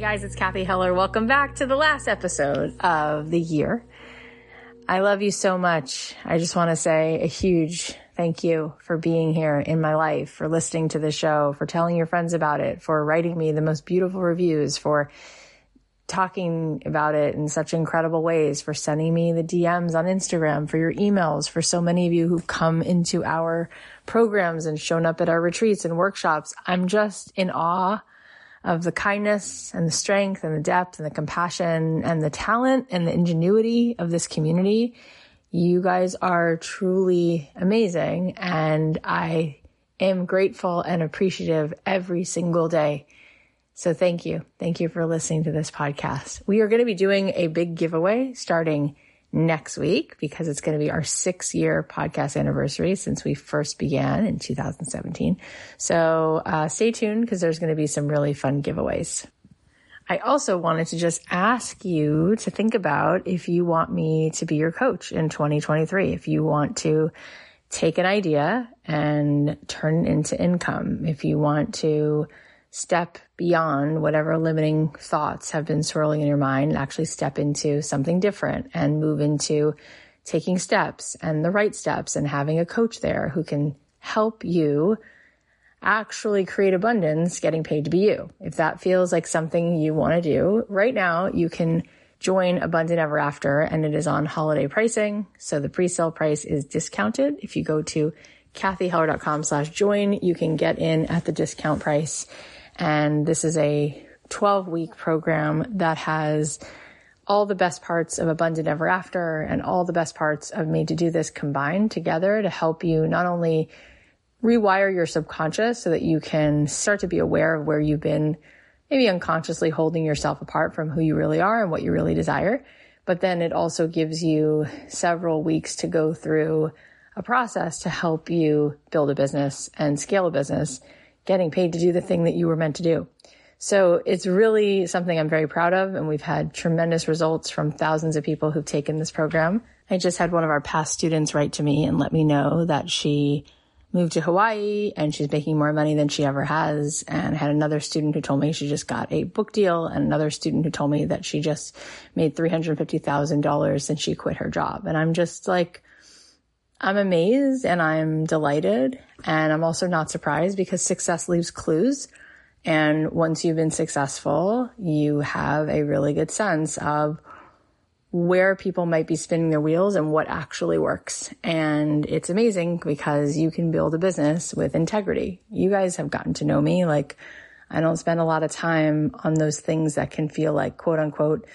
Guys, it's Cathy Heller. Welcome back to the last episode of the year. I love you so much. I just want to say a huge thank you for being here in my life, for listening to the show, for telling your friends about it, for writing me the most beautiful reviews, for talking about it in such incredible ways, for sending me the DMs on Instagram, for your emails, for so many of you who've come into our programs and shown up at our retreats and workshops. I'm just in awe of the kindness and the strength and the depth and the compassion and the talent and the ingenuity of this community. You guys are truly amazing. And I am grateful and appreciative every single day. So thank you. Thank you for listening to this podcast. We are going to be doing a big giveaway starting next week because it's going to be our six year podcast anniversary since we first began in 2017. So uh, stay tuned because there's going to be some really fun giveaways. I also wanted to just ask you to think about if you want me to be your coach in 2023, if you want to take an idea and turn it into income, if you want to step beyond whatever limiting thoughts have been swirling in your mind actually step into something different and move into taking steps and the right steps and having a coach there who can help you actually create abundance getting paid to be you. If that feels like something you want to do right now, you can join Abundant Ever After and it is on holiday pricing. So the pre-sale price is discounted. If you go to cathyheller.com slash join. You can get in at the discount price. And this is a 12 week program that has all the best parts of Abundant Ever After and all the best parts of Made to Do This combined together to help you not only rewire your subconscious so that you can start to be aware of where you've been maybe unconsciously holding yourself apart from who you really are and what you really desire. But then it also gives you several weeks to go through a process to help you build a business and scale a business, getting paid to do the thing that you were meant to do. So it's really something I'm very proud of. And we've had tremendous results from thousands of people who've taken this program. I just had one of our past students write to me and let me know that she moved to Hawaii and she's making more money than she ever has. And I had another student who told me she just got a book deal and another student who told me that she just made $350,000 since she quit her job. And I'm just like, I'm amazed and I'm delighted. And I'm also not surprised because success leaves clues. And once you've been successful, you have a really good sense of where people might be spinning their wheels and what actually works. And it's amazing because you can build a business with integrity. You guys have gotten to know me. Like I don't spend a lot of time on those things that can feel like quote unquote,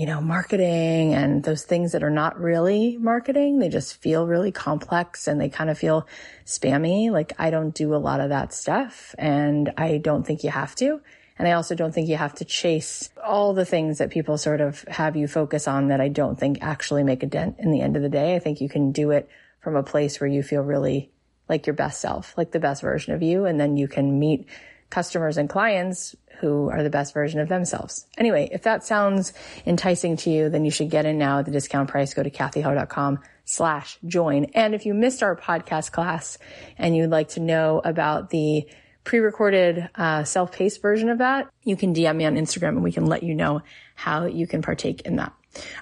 you know, marketing and those things that are not really marketing. They just feel really complex and they kind of feel spammy. Like I don't do a lot of that stuff and I don't think you have to. And I also don't think you have to chase all the things that people sort of have you focus on that I don't think actually make a dent in the end of the day. I think you can do it from a place where you feel really like your best self, like the best version of you. And then you can meet customers and clients who are the best version of themselves. Anyway, if that sounds enticing to you, then you should get in now at the discount price. Go to cathyheller.com slash join. And if you missed our podcast class and you'd like to know about the pre-recorded uh, self-paced version of that, you can DM me on Instagram and we can let you know how you can partake in that.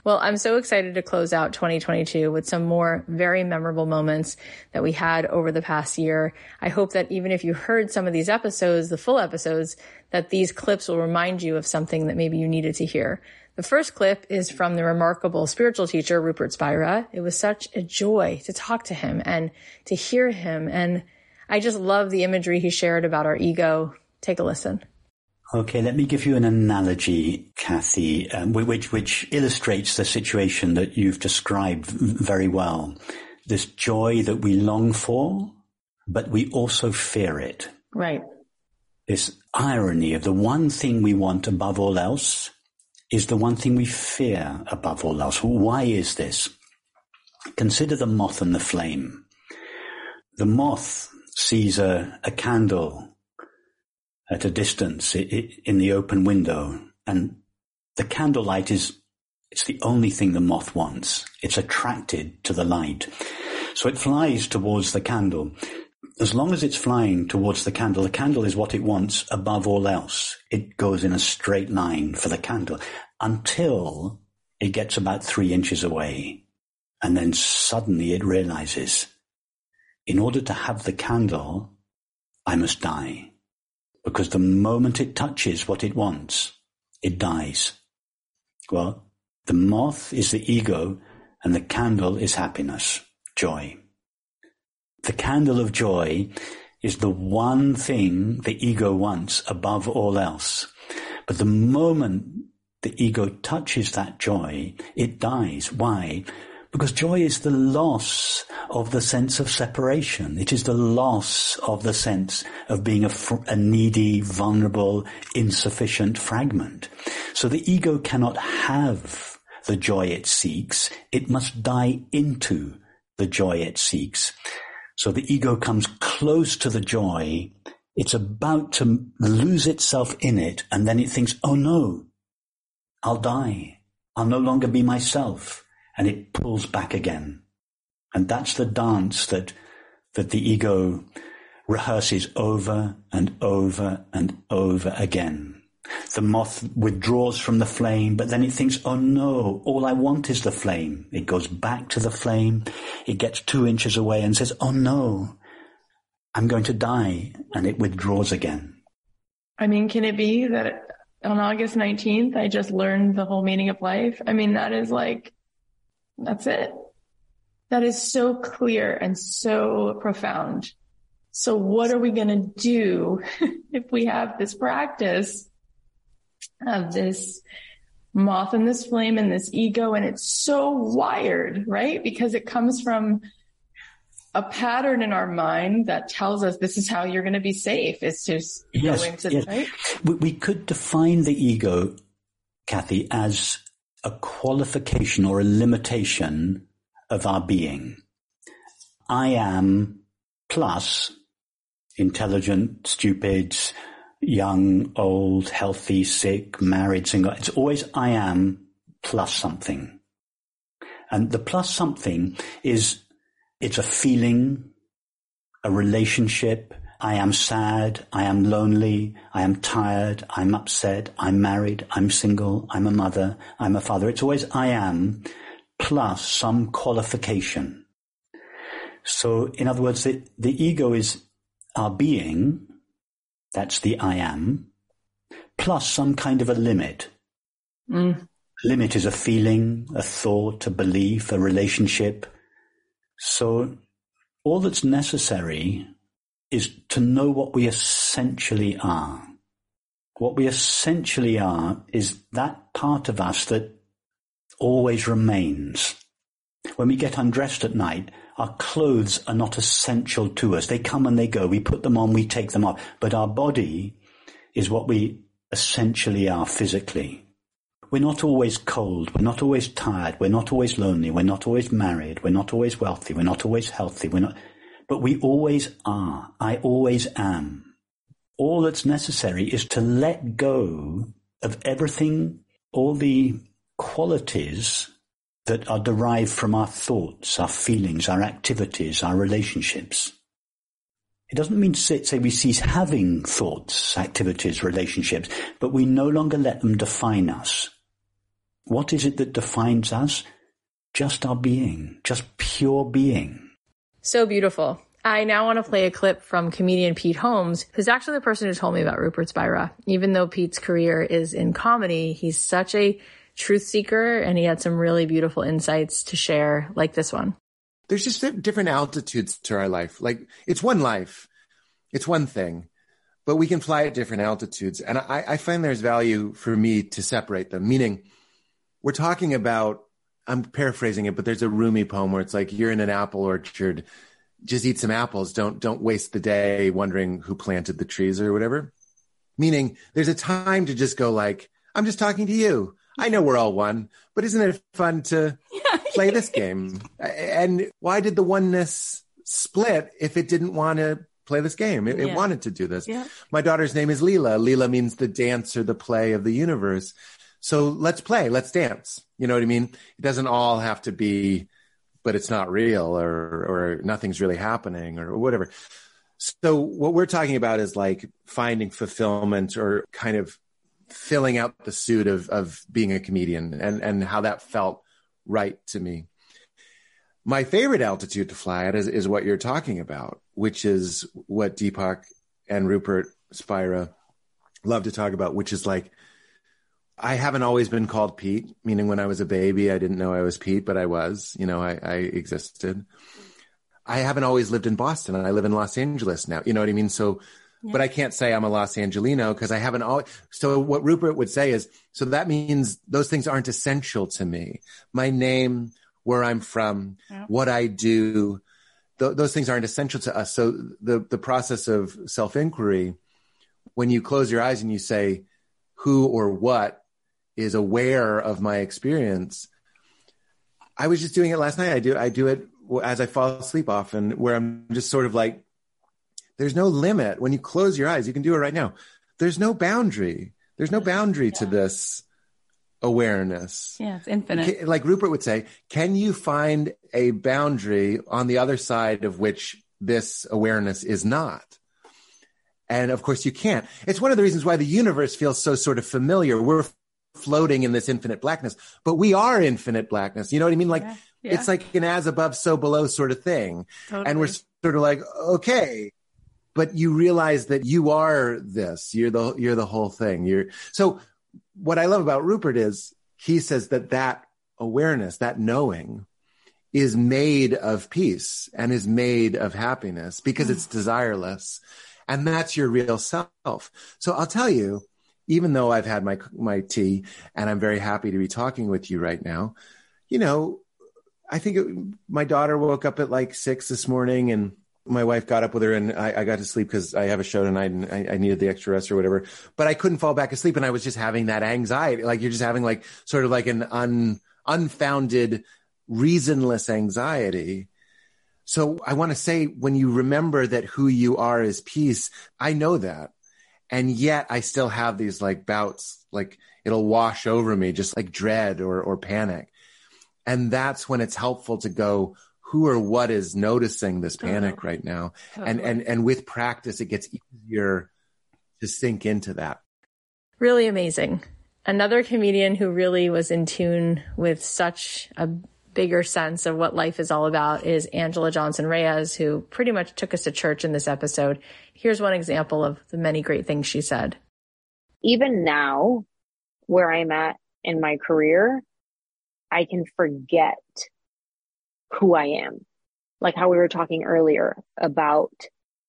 Well, I'm so excited to close out 2022 with some more very memorable moments that we had over the past year. I hope that even if you heard some of these episodes, the full episodes, that these clips will remind you of something that maybe you needed to hear. The first clip is from the remarkable spiritual teacher, Rupert Spira. It was such a joy to talk to him and to hear him and I just love the imagery he shared about our ego. Take a listen. Okay, let me give you an analogy, Cathy, um, which which illustrates the situation that you've described very well. This joy that we long for, but we also fear it. Right. This irony of the one thing we want above all else is the one thing we fear above all else. Why is this? Consider the moth and the flame. The moth sees a, a candle at a distance in the open window and the candlelight is it's the only thing the moth wants. It's attracted to the light. So it flies towards the candle. As long as it's flying towards the candle, the candle is what it wants above all else. It goes in a straight line for the candle until it gets about three inches away. And then suddenly it realizes in order to have the candle, I must die. Because the moment it touches what it wants, it dies. Well, the moth is the ego and the candle is happiness, joy. The candle of joy is the one thing the ego wants above all else. But the moment the ego touches that joy, it dies. Why? Because joy is the loss of the sense of separation. It is the loss of the sense of being a, fr- a, needy, vulnerable, insufficient fragment. So the ego cannot have the joy it seeks. It must die into the joy it seeks. So the ego comes close to the joy. It's about to lose itself in it. And then it thinks, oh no, I'll die. I'll no longer be myself and it pulls back again. And that's the dance that, that the ego rehearses over and over and over again. The moth withdraws from the flame, but then it thinks, oh no, all I want is the flame. It goes back to the flame. It gets two inches away and says, oh no, I'm going to die. And it withdraws again. I mean, can it be that on August 19th, I just learned the whole meaning of life? I mean, that is like that's it. that is so clear and so profound. So what are we going to do if we have this practice of this moth and this flame and this ego and it's so wired, right? Because it comes from a pattern in our mind that tells us this is how you're going to be safe is to yes, go into yes. right? We, we could define the ego, Cathy, as a qualification or a limitation of our being. I am plus intelligent, stupid, young, old, healthy, sick, married, single. It's always I am plus something. And the plus something is, it's a feeling, a relationship. I am sad. I am lonely. I am tired. I'm upset. I'm married. I'm single. I'm a mother. I'm a father. It's always I am plus some qualification. So in other words, the, the ego is our being that's the I am, plus some kind of a limit. Mm. Limit is a feeling, a thought, a belief, a relationship. So all that's necessary is to know what we essentially are. What we essentially are is that part of us that always remains. When we get undressed at night, our clothes are not essential to us. They come and they go. We put them on, we take them off. But our body is what we essentially are physically. We're not always cold. We're not always tired. We're not always lonely. We're not always married. We're not always wealthy. We're not always healthy. We're not, but we always are. I always am. All that's necessary is to let go of everything, all the qualities that are derived from our thoughts, our feelings, our activities, our relationships. It doesn't mean to say we cease having thoughts, activities, relationships, but we no longer let them define us. What is it that defines us? Just our being, just pure being. So beautiful. I now want to play a clip from comedian Pete Holmes, who's actually the person who told me about Rupert Spira. Even though Pete's career is in comedy, he's such a truth seeker and he had some really beautiful insights to share like this one. There's just different altitudes to our life. Like it's one life. It's one thing, but we can fly at different altitudes. And I, I find there's value for me to separate them, meaning we're talking about, I'm paraphrasing it, but there's a Rumi poem where it's like, you're in an apple orchard, just eat some apples. Don't, don't waste the day wondering who planted the trees or whatever. Meaning there's a time to just go like, I'm just talking to you. I know we're all one, but isn't it fun to play this game? And why did the oneness split if it didn't want to play this game? It, yeah. it wanted to do this. Yeah. My daughter's name is Leela. Leela means the dance or the play of the universe. So let's play, let's dance. You know what I mean? It doesn't all have to be, but it's not real or, or nothing's really happening or whatever. So what we're talking about is like finding fulfillment or kind of filling out the suit of of being a comedian and and how that felt right to me. My favorite altitude to fly at is, is what you're talking about, which is what Deepak and Rupert Spira love to talk about, which is like I haven't always been called Pete, meaning when I was a baby, I didn't know I was Pete, but I was, you know, I, I existed. I haven't always lived in Boston and I live in Los Angeles now. You know what I mean? So but I can't say I'm a Los Angelino because I haven't always. So what Rupert would say is, so that means those things aren't essential to me. My name, where I'm from, yeah. what I do, th- those things aren't essential to us. So the, the process of self inquiry, when you close your eyes and you say, who or what is aware of my experience, I was just doing it last night. I do, I do it as I fall asleep often where I'm just sort of like, there's no limit. When you close your eyes, you can do it right now. There's no boundary. There's no boundary yeah. to this awareness. Yeah, it's infinite. Like Rupert would say, can you find a boundary on the other side of which this awareness is not? And of course you can't. It's one of the reasons why the universe feels so sort of familiar. We're floating in this infinite blackness, but we are infinite blackness. You know what I mean? Like yeah, yeah. it's like an as above, so below sort of thing. Totally. And we're sort of like, okay, but you realize that you are this. You're the you're the whole thing. You're so. What I love about Rupert is he says that that awareness, that knowing, is made of peace and is made of happiness because mm. it's desireless. And that's your real self. So I'll tell you, even though I've had my, my tea and I'm very happy to be talking with you right now, you know, I think it, my daughter woke up at like six this morning and my wife got up with her and I, I got to sleep because I have a show tonight and I, I, needed the extra rest or whatever. But I couldn't fall back asleep and I was just having that anxiety. Like you're just having like sort of like an un, unfounded, reasonless anxiety. So I want to say when you remember that who you are is peace, I know that. And yet I still have these like bouts, like it'll wash over me, just like dread or, or panic. And that's when it's helpful to go, who or what is noticing this uh-huh. panic right now? And and and with practice it gets easier to sink into that. Really amazing. Another comedian who really was in tune with such a bigger sense of what life is all about is Angela Johnson Reyes, who pretty much took us to church in this episode. Here's one example of the many great things she said. Even now, where I'm at in my career, I can forget who I am. Like how we were talking earlier about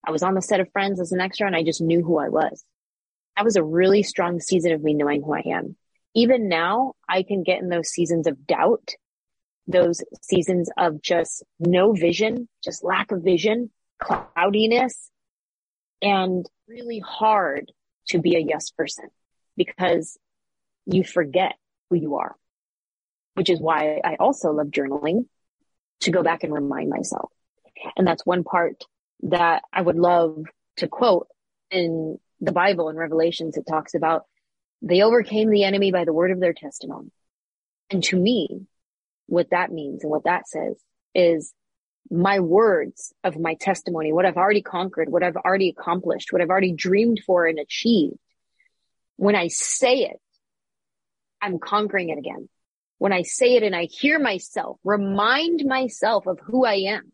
I was on the set of Friends as an extra and I just knew who I was. That was a really strong season of me knowing who I am. Even now, I can get in those seasons of doubt, those seasons of just no vision, just lack of vision, cloudiness, and really hard to be a yes person because you forget who you are, which is why I also love journaling to go back and remind myself. And that's one part that I would love to quote in the Bible in Revelations. It talks about they overcame the enemy by the word of their testimony. And to me, what that means and what that says is my words of my testimony, what I've already conquered, what I've already accomplished, what I've already dreamed for and achieved. When I say it, I'm conquering it again when I say it and I hear myself, remind myself of who I am,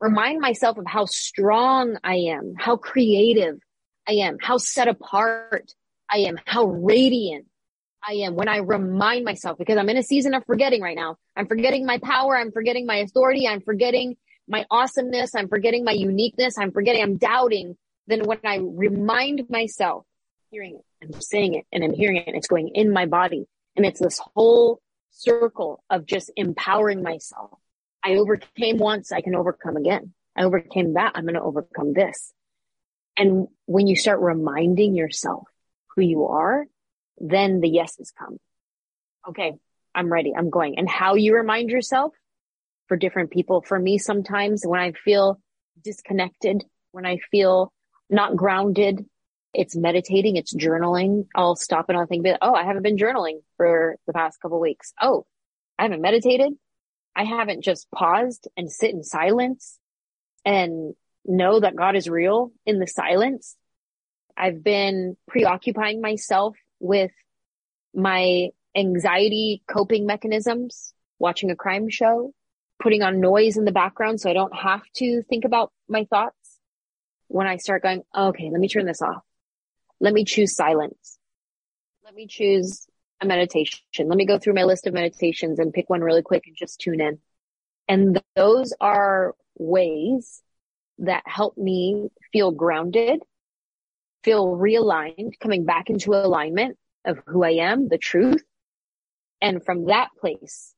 remind myself of how strong I am, how creative I am, how set apart I am, how radiant I am when I remind myself, because I'm in a season of forgetting right now. I'm forgetting my power. I'm forgetting my authority. I'm forgetting my awesomeness. I'm forgetting my uniqueness. I'm forgetting, I'm doubting. Then when I remind myself, hearing it, I'm saying it and I'm hearing it, it's going in my body. And it's this whole circle of just empowering myself. I overcame once, I can overcome again. I overcame that, I'm going to overcome this. And when you start reminding yourself who you are, then the yeses come. Okay, I'm ready. I'm going. And how you remind yourself for different people. For me, sometimes when I feel disconnected, when I feel not grounded, it's meditating, it's journaling. I'll stop and I'll think, oh, I haven't been journaling for the past couple weeks. Oh, I haven't meditated. I haven't just paused and sit in silence and know that God is real in the silence. I've been preoccupying myself with my anxiety coping mechanisms, watching a crime show, putting on noise in the background so I don't have to think about my thoughts. When I start going, okay, let me turn this off. Let me choose silence. Let me choose a meditation. Let me go through my list of meditations and pick one really quick and just tune in. And those are ways that help me feel grounded, feel realigned, coming back into alignment of who I am, the truth. And from that place,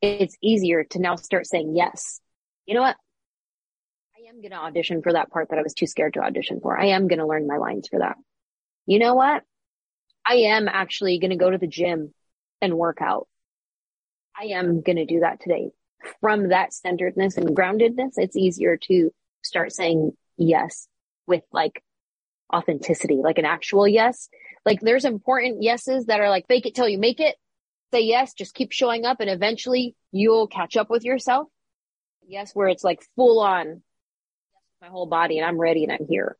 it's easier to now start saying yes. You know what? I am going to audition for that part that I was too scared to audition for. I am going to learn my lines for that you know what? I am actually going to go to the gym and work out. I am going to do that today. From that centeredness and groundedness, it's easier to start saying yes with like authenticity, like an actual yes. Like there's important yeses that are like fake it till you make it. Say yes, just keep showing up and eventually you'll catch up with yourself. Yes, where it's like full on my whole body and I'm ready and I'm here.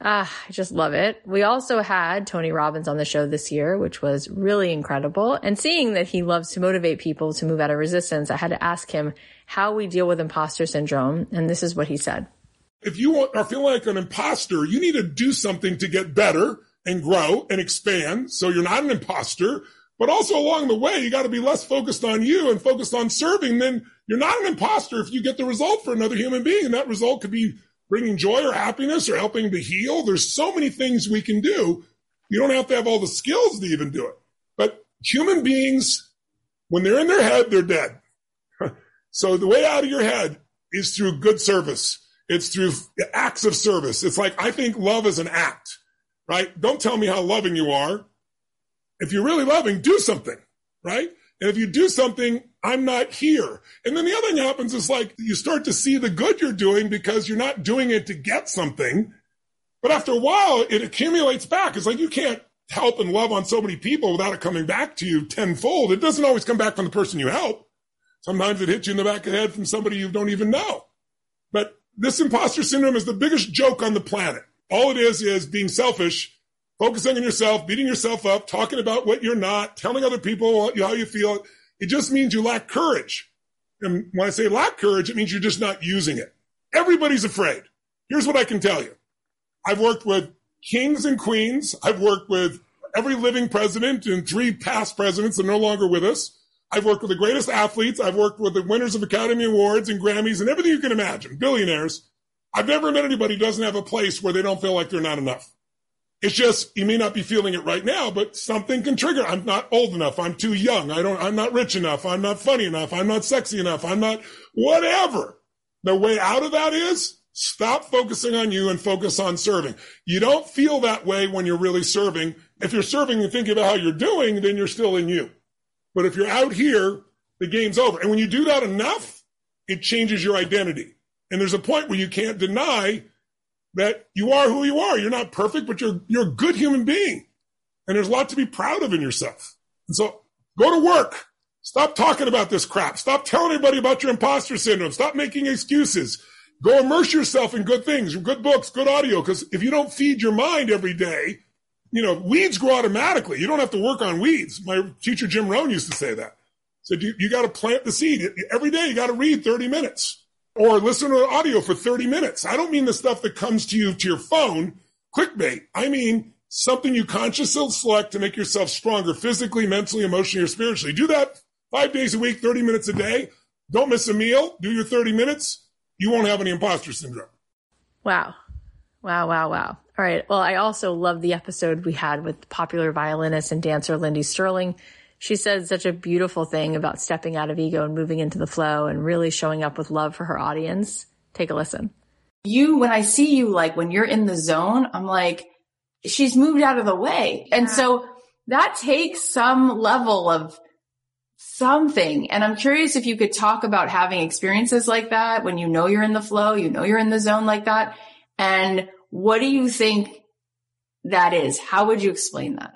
Ah, I just love it. We also had Tony Robbins on the show this year, which was really incredible. And seeing that he loves to motivate people to move out of resistance, I had to ask him how we deal with imposter syndrome. And this is what he said. If you are feeling like an imposter, you need to do something to get better and grow and expand. So you're not an imposter. But also along the way, you got to be less focused on you and focused on serving. Then you're not an imposter if you get the result for another human being. And that result could be bringing joy or happiness or helping to heal. There's so many things we can do. You don't have to have all the skills to even do it. But human beings, when they're in their head, they're dead. so the way out of your head is through good service. It's through acts of service. It's like, I think love is an act, right? Don't tell me how loving you are. If you're really loving, do something, right? And if you do something, I'm not here. And then the other thing happens is like you start to see the good you're doing because you're not doing it to get something. But after a while, it accumulates back. It's like you can't help and love on so many people without it coming back to you tenfold. It doesn't always come back from the person you help. Sometimes it hits you in the back of the head from somebody you don't even know. But this imposter syndrome is the biggest joke on the planet. All it is is being selfish, focusing on yourself, beating yourself up, talking about what you're not, telling other people how you feel. It just means you lack courage. And when I say lack courage, it means you're just not using it. Everybody's afraid. Here's what I can tell you. I've worked with kings and queens. I've worked with every living president and three past presidents that are no longer with us. I've worked with the greatest athletes. I've worked with the winners of Academy Awards and Grammys and everything you can imagine, billionaires. I've never met anybody who doesn't have a place where they don't feel like they're not enough. It's just you may not be feeling it right now, but something can trigger. I'm not old enough. I'm too young. I don't. I'm not rich enough. I'm not funny enough. I'm not sexy enough. I'm not whatever. The way out of that is stop focusing on you and focus on serving. You don't feel that way when you're really serving. If you're serving and thinking about how you're doing, then you're still in you. But if you're out here, the game's over. And when you do that enough, it changes your identity. And there's a point where you can't deny that you are who you are. You're not perfect, but you're you're a good human being. And there's a lot to be proud of in yourself. And so go to work. Stop talking about this crap. Stop telling everybody about your imposter syndrome. Stop making excuses. Go immerse yourself in good things, good books, good audio. Because if you don't feed your mind every day, you know, weeds grow automatically. You don't have to work on weeds. My teacher, Jim Rohn, used to say that. Said you, you got to plant the seed every day. You got to read 30 minutes or listen to audio for 30 minutes. I don't mean the stuff that comes to you to your phone, clickbait. I mean something you consciously select to make yourself stronger physically, mentally, emotionally, or spiritually. Do that five days a week, 30 minutes a day. Don't miss a meal. Do your 30 minutes. You won't have any imposter syndrome. Wow. Wow, wow, wow. All right. Well, I also love the episode we had with popular violinist and dancer Lindsey Stirling. She said such a beautiful thing about stepping out of ego and moving into the flow and really showing up with love for her audience. Take a listen. You, when I see you, like when you're in the zone, I'm like, she's moved out of the way. And so that takes some level of something. And I'm curious if you could talk about having experiences like that when you know you're in the flow, you know you're in the zone like that. And what do you think that is? How would you explain that?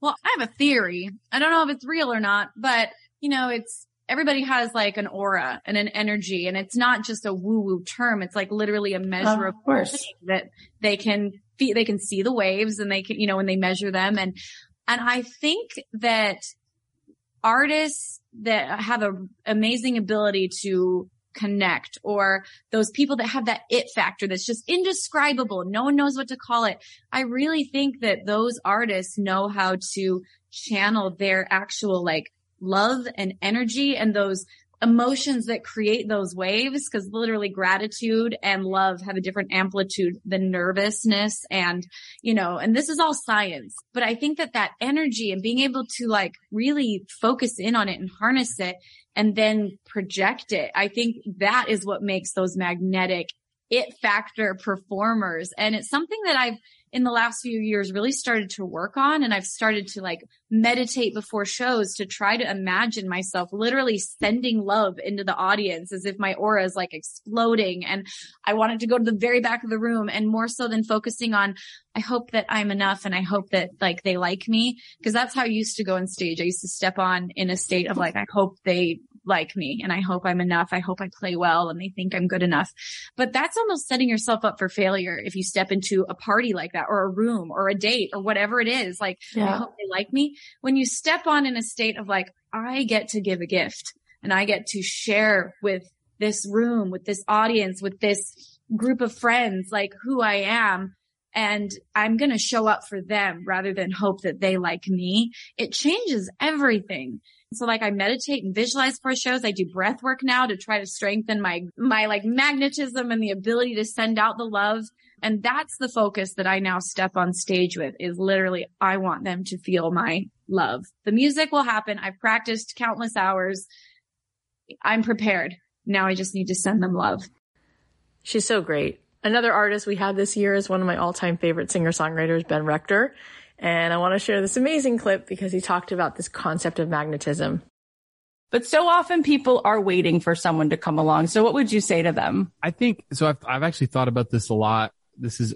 Well, I have a theory. I don't know if it's real or not, but you know, it's everybody has like an aura and an energy and it's not just a woo woo term. It's like literally a measure of, of course that they can feel, they can see the waves and they can, you know, when they measure them. And, and I think that artists that have an amazing ability to connect or those people that have that it factor that's just indescribable. No one knows what to call it. I really think that those artists know how to channel their actual like love and energy and those emotions that create those waves because literally gratitude and love have a different amplitude than nervousness and you know and this is all science but i think that that energy and being able to like really focus in on it and harness it and then project it i think that is what makes those magnetic it factor performers. And it's something that i've in the last few years really started to work on. And I've started to like meditate before shows to try to imagine myself literally sending love into the audience as if my aura is like exploding. And I wanted to go to the very back of the room and more so than focusing on, I hope that I'm enough and I hope that like they like me. Cause that's how I used to go on stage. I used to step on in a state of like, I hope they like me and I hope I'm enough. I hope I play well and they think I'm good enough. But that's almost setting yourself up for failure if you step into a party like that or a room or a date or whatever it is. Like, yeah. I hope they like me. When you step on in a state of like, I get to give a gift and I get to share with this room, with this audience, with this group of friends, like who I am and I'm going to show up for them rather than hope that they like me. It changes everything. So like I meditate and visualize for shows. I do breath work now to try to strengthen my, my like magnetism and the ability to send out the love. And that's the focus that I now step on stage with is literally, I want them to feel my love. The music will happen. I've practiced countless hours. I'm prepared. Now I just need to send them love. She's so great. Another artist we had this year is one of my all-time favorite singer-songwriters, Ben Rector. And I want to share this amazing clip because he talked about this concept of magnetism. But so often people are waiting for someone to come along. So what would you say to them? I think so. I've, I've actually thought about this a lot. This is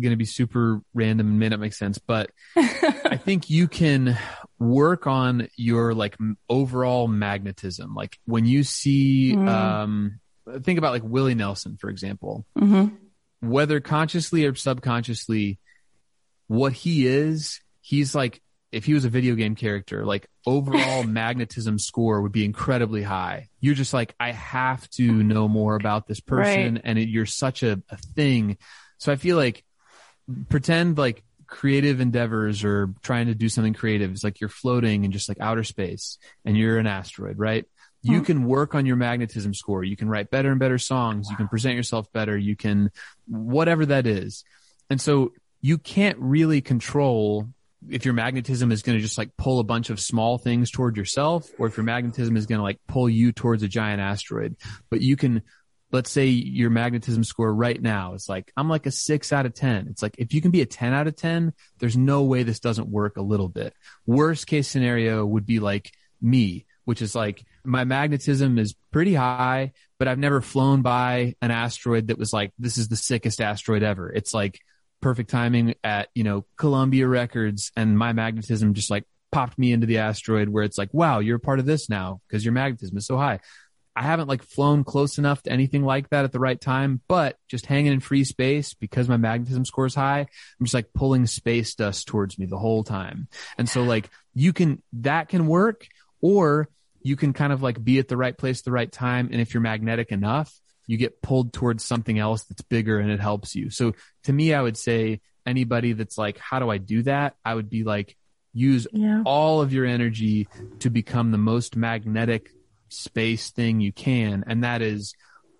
going to be super random and may not make sense, but I think you can work on your like overall magnetism. Like when you see, mm. um, think about like Willie Nelson, for example, mm-hmm. whether consciously or subconsciously, what he is, he's like, if he was a video game character, like overall magnetism score would be incredibly high. You're just like, I have to know more about this person right. and it, you're such a, a thing. So I feel like pretend like creative endeavors or trying to do something creative is like you're floating in just like outer space and you're an asteroid, right? You hmm. can work on your magnetism score. You can write better and better songs. You can present yourself better. You can, whatever that is. And so you can't really control if your magnetism is going to just like pull a bunch of small things toward yourself or if your magnetism is going to like pull you towards a giant asteroid. But you can let's say your magnetism score right now is like, I'm like a six out of 10. It's like, if you can be a 10 out of 10, there's no way this doesn't work a little bit. Worst case scenario would be like me, which is like, my magnetism is pretty high, but I've never flown by an asteroid that was like, this is the sickest asteroid ever. It's like perfect timing at, you know, Columbia Records and my magnetism just like popped me into the asteroid where it's like, wow, you're a part of this now because your magnetism is so high. I haven't like flown close enough to anything like that at the right time, but just hanging in free space because my magnetism score is high, I'm just like pulling space dust towards me the whole time. And so like you can, that can work or you can kind of like be at the right place at the right time. And if you're magnetic enough, you get pulled towards something else that's bigger and it helps you. So to me, I would say anybody that's like, how do I do that? I would be like, use yeah. all of your energy to become the most magnetic space thing you can. And that is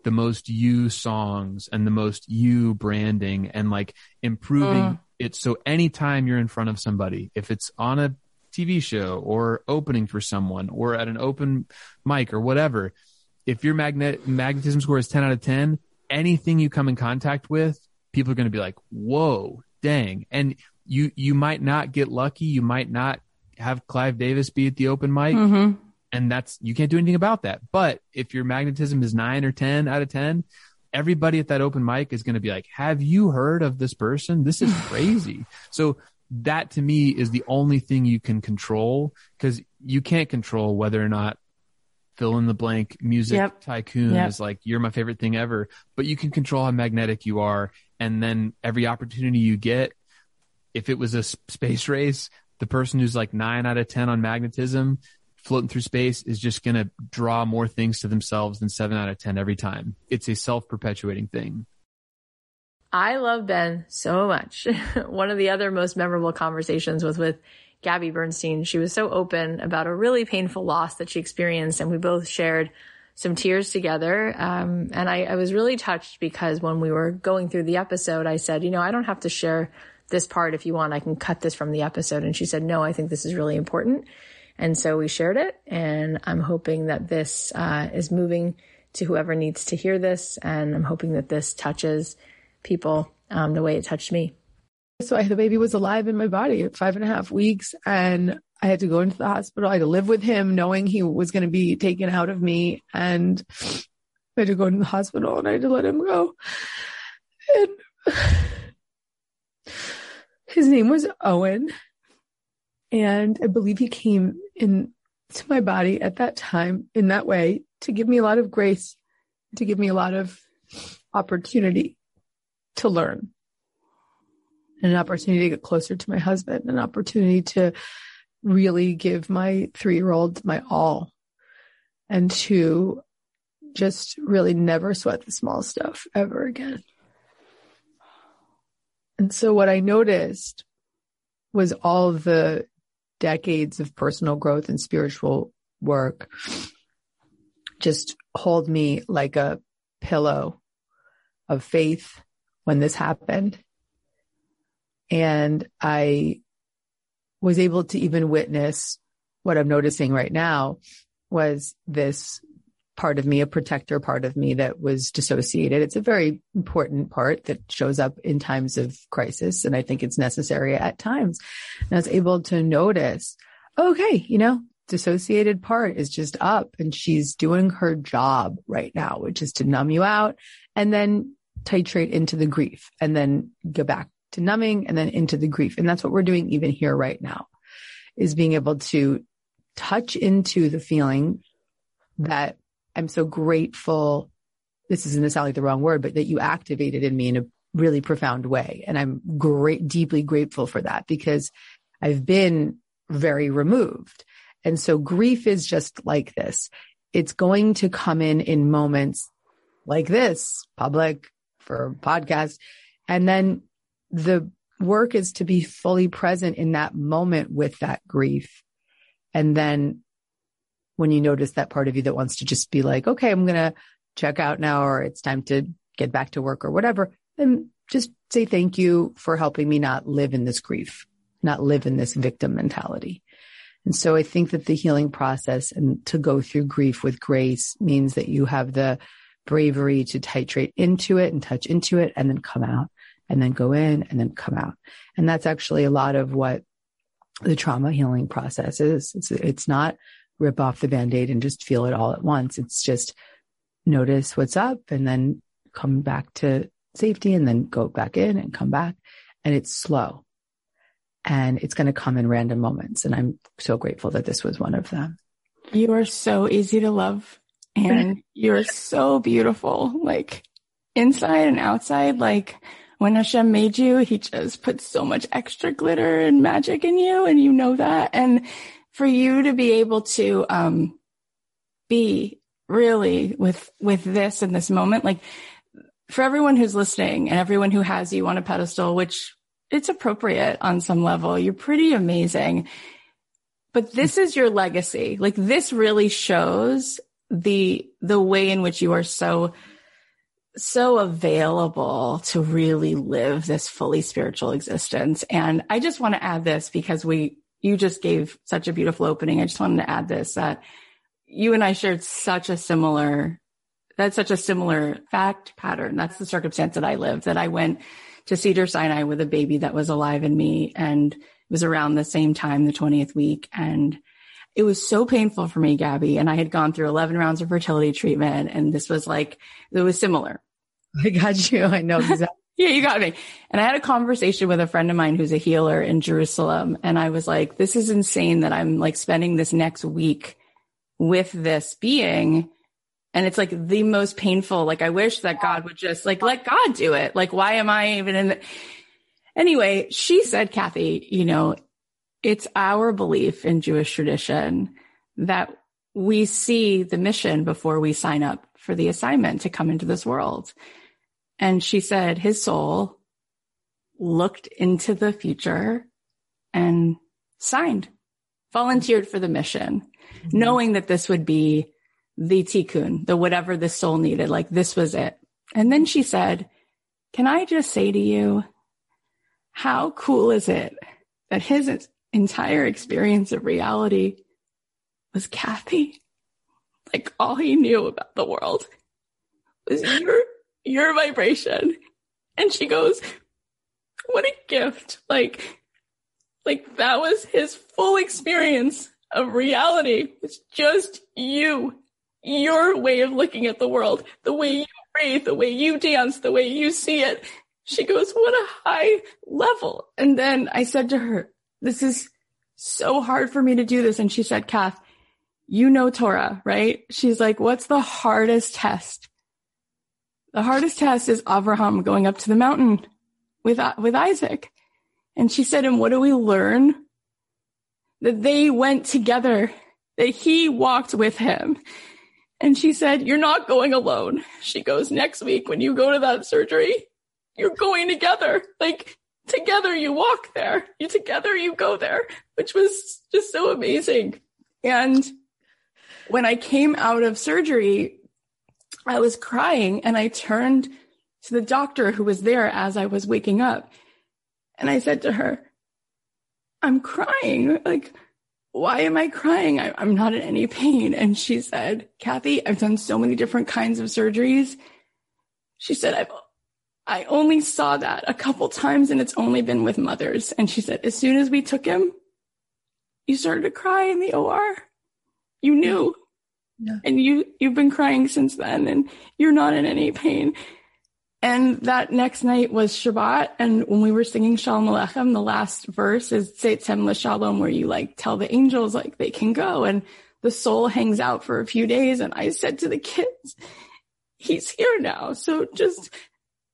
the most you songs and the most you branding and like improving uh. it. So anytime you're in front of somebody, if it's on a TV show or opening for someone or at an open mic or whatever, if your magnet magnetism score is 10 out of 10, anything you come in contact with, people are going to be like, whoa, dang. And you, you might not get lucky. You might not have Clive Davis be at the open mic. Mm-hmm and that's you can't do anything about that. But if your magnetism is nine or ten out of ten, everybody at that open mic is going to be like, "Have you heard of this person? This is crazy." so that to me is the only thing you can control because you can't control whether or not fill in the blank music yep. tycoon yep. is like you're my favorite thing ever but you can control how magnetic you are and then every opportunity you get if it was a space race the person who's like 9 out of 10 on magnetism floating through space is just going to draw more things to themselves than seven out of 10 every time. It's a self perpetuating thing. I love Ben so much. One of the other most memorable conversations was with Gabby Bernstein. She was so open about a really painful loss that she experienced, and we both shared some tears together. Um, and I, I was really touched because when we were going through the episode, I said, you know, I don't have to share this part if you want. I can cut this from the episode. And she said, no, I think this is really important. And so we shared it and I'm hoping that this uh, is moving to whoever needs to hear this. And I'm hoping that this touches people um, the way it touched me. So I, the baby was alive in my body at five and a half weeks and I had to go into the hospital. I had to live with him knowing he was going to be taken out of me and I had to go to the hospital and I had to let him go. And his name was Owen and I believe he came in to my body at that time in that way to give me a lot of grace, to give me a lot of opportunity to learn, an opportunity to get closer to my husband, an opportunity to really give my three year old my all and to just really never sweat the small stuff ever again. And so what I noticed was all the decades of personal growth and spiritual work just hold me like a pillow of faith when this happened. And I was able to even witness what I'm noticing right now was this part of me, a protector part of me that was dissociated. It's a very important part that shows up in times of crisis. And I think it's necessary at times. And I was able to notice, okay, you know, dissociated part is just up and she's doing her job right now, which is to numb you out and then titrate into the grief and then go back to numbing and then into the grief. And that's what we're doing even here right now is being able to touch into the feeling that I'm so grateful. This isn't necessarily the wrong word, but that you activated in me in a really profound way. And I'm great, deeply grateful for that because I've been very removed. And so grief is just like this. It's going to come in in moments like this, public for podcast. And then the work is to be fully present in that moment with that grief. And then when you notice that part of you that wants to just be like, okay, I'm going to check out now, or it's time to get back to work or whatever, then just say thank you for helping me not live in this grief, not live in this victim mentality. And so I think that the healing process and to go through grief with grace means that you have the bravery to titrate into it and touch into it and then come out and then go in and then come out. And that's actually a lot of what the trauma healing process is. It's, it's not rip off the band-aid and just feel it all at once. It's just notice what's up and then come back to safety and then go back in and come back. And it's slow and it's going to come in random moments. And I'm so grateful that this was one of them. You are so easy to love and you're so beautiful, like inside and outside. Like when Hashem made you, he just put so much extra glitter and magic in you and you know that. And for you to be able to, um, be really with, with this in this moment, like for everyone who's listening and everyone who has you on a pedestal, which it's appropriate on some level. You're pretty amazing. But this is your legacy. Like this really shows the, the way in which you are so, so available to really live this fully spiritual existence. And I just want to add this because we, you just gave such a beautiful opening. I just wanted to add this that you and I shared such a similar, that's such a similar fact pattern. That's the circumstance that I lived that I went to Cedar Sinai with a baby that was alive in me. And it was around the same time, the 20th week. And it was so painful for me, Gabby. And I had gone through 11 rounds of fertility treatment. And this was like, it was similar. I got you. I know exactly. yeah, you got me. And I had a conversation with a friend of mine who's a healer in Jerusalem. And I was like, this is insane that I'm like spending this next week with this being and it's like the most painful. Like I wish that God would just like let God do it. Like why am I even in the anyway, she said, Cathy, you know, it's our belief in Jewish tradition that we see the mission before we sign up for the assignment to come into this world. And she said his soul looked into the future and signed, volunteered for the mission, mm-hmm. knowing that this would be the tikkun, the whatever the soul needed. Like this was it. And then she said, can I just say to you, how cool is it that his entire experience of reality was Cathy? Like all he knew about the world was your, your vibration. And she goes, what a gift. Like, like that was his full experience of reality. It's just you your way of looking at the world, the way you breathe, the way you dance, the way you see it. She goes, what a high level. And then I said to her, this is so hard for me to do this. And she said, Cath, you know Torah, right? She's like, what's the hardest test? The hardest test is Abraham going up to the mountain with, with Isaac. And she said, and what do we learn? That they went together, that he walked with him and she said, you're not going alone. She goes, next week when you go to that surgery, you're going together. Like together you walk there. You together you go there, which was just so amazing. And when I came out of surgery, I was crying and I turned to the doctor who was there as I was waking up. And I said to her, I'm crying. Like, why am I crying? I, am not in any pain. And she said, Cathy, I've done so many different kinds of surgeries. She said, I've, I only saw that a couple times and it's only been with mothers. And she said, as soon as we took him, you started to cry in the OR. You knew. Yeah. And you, you've been crying since then and you're not in any pain. And that next night was Shabbat. And when we were singing Shalom Aleichem, the last verse is Tzeitchem L'Shalom, where you like tell the angels like they can go and the soul hangs out for a few days. And I said to the kids, he's here now. So just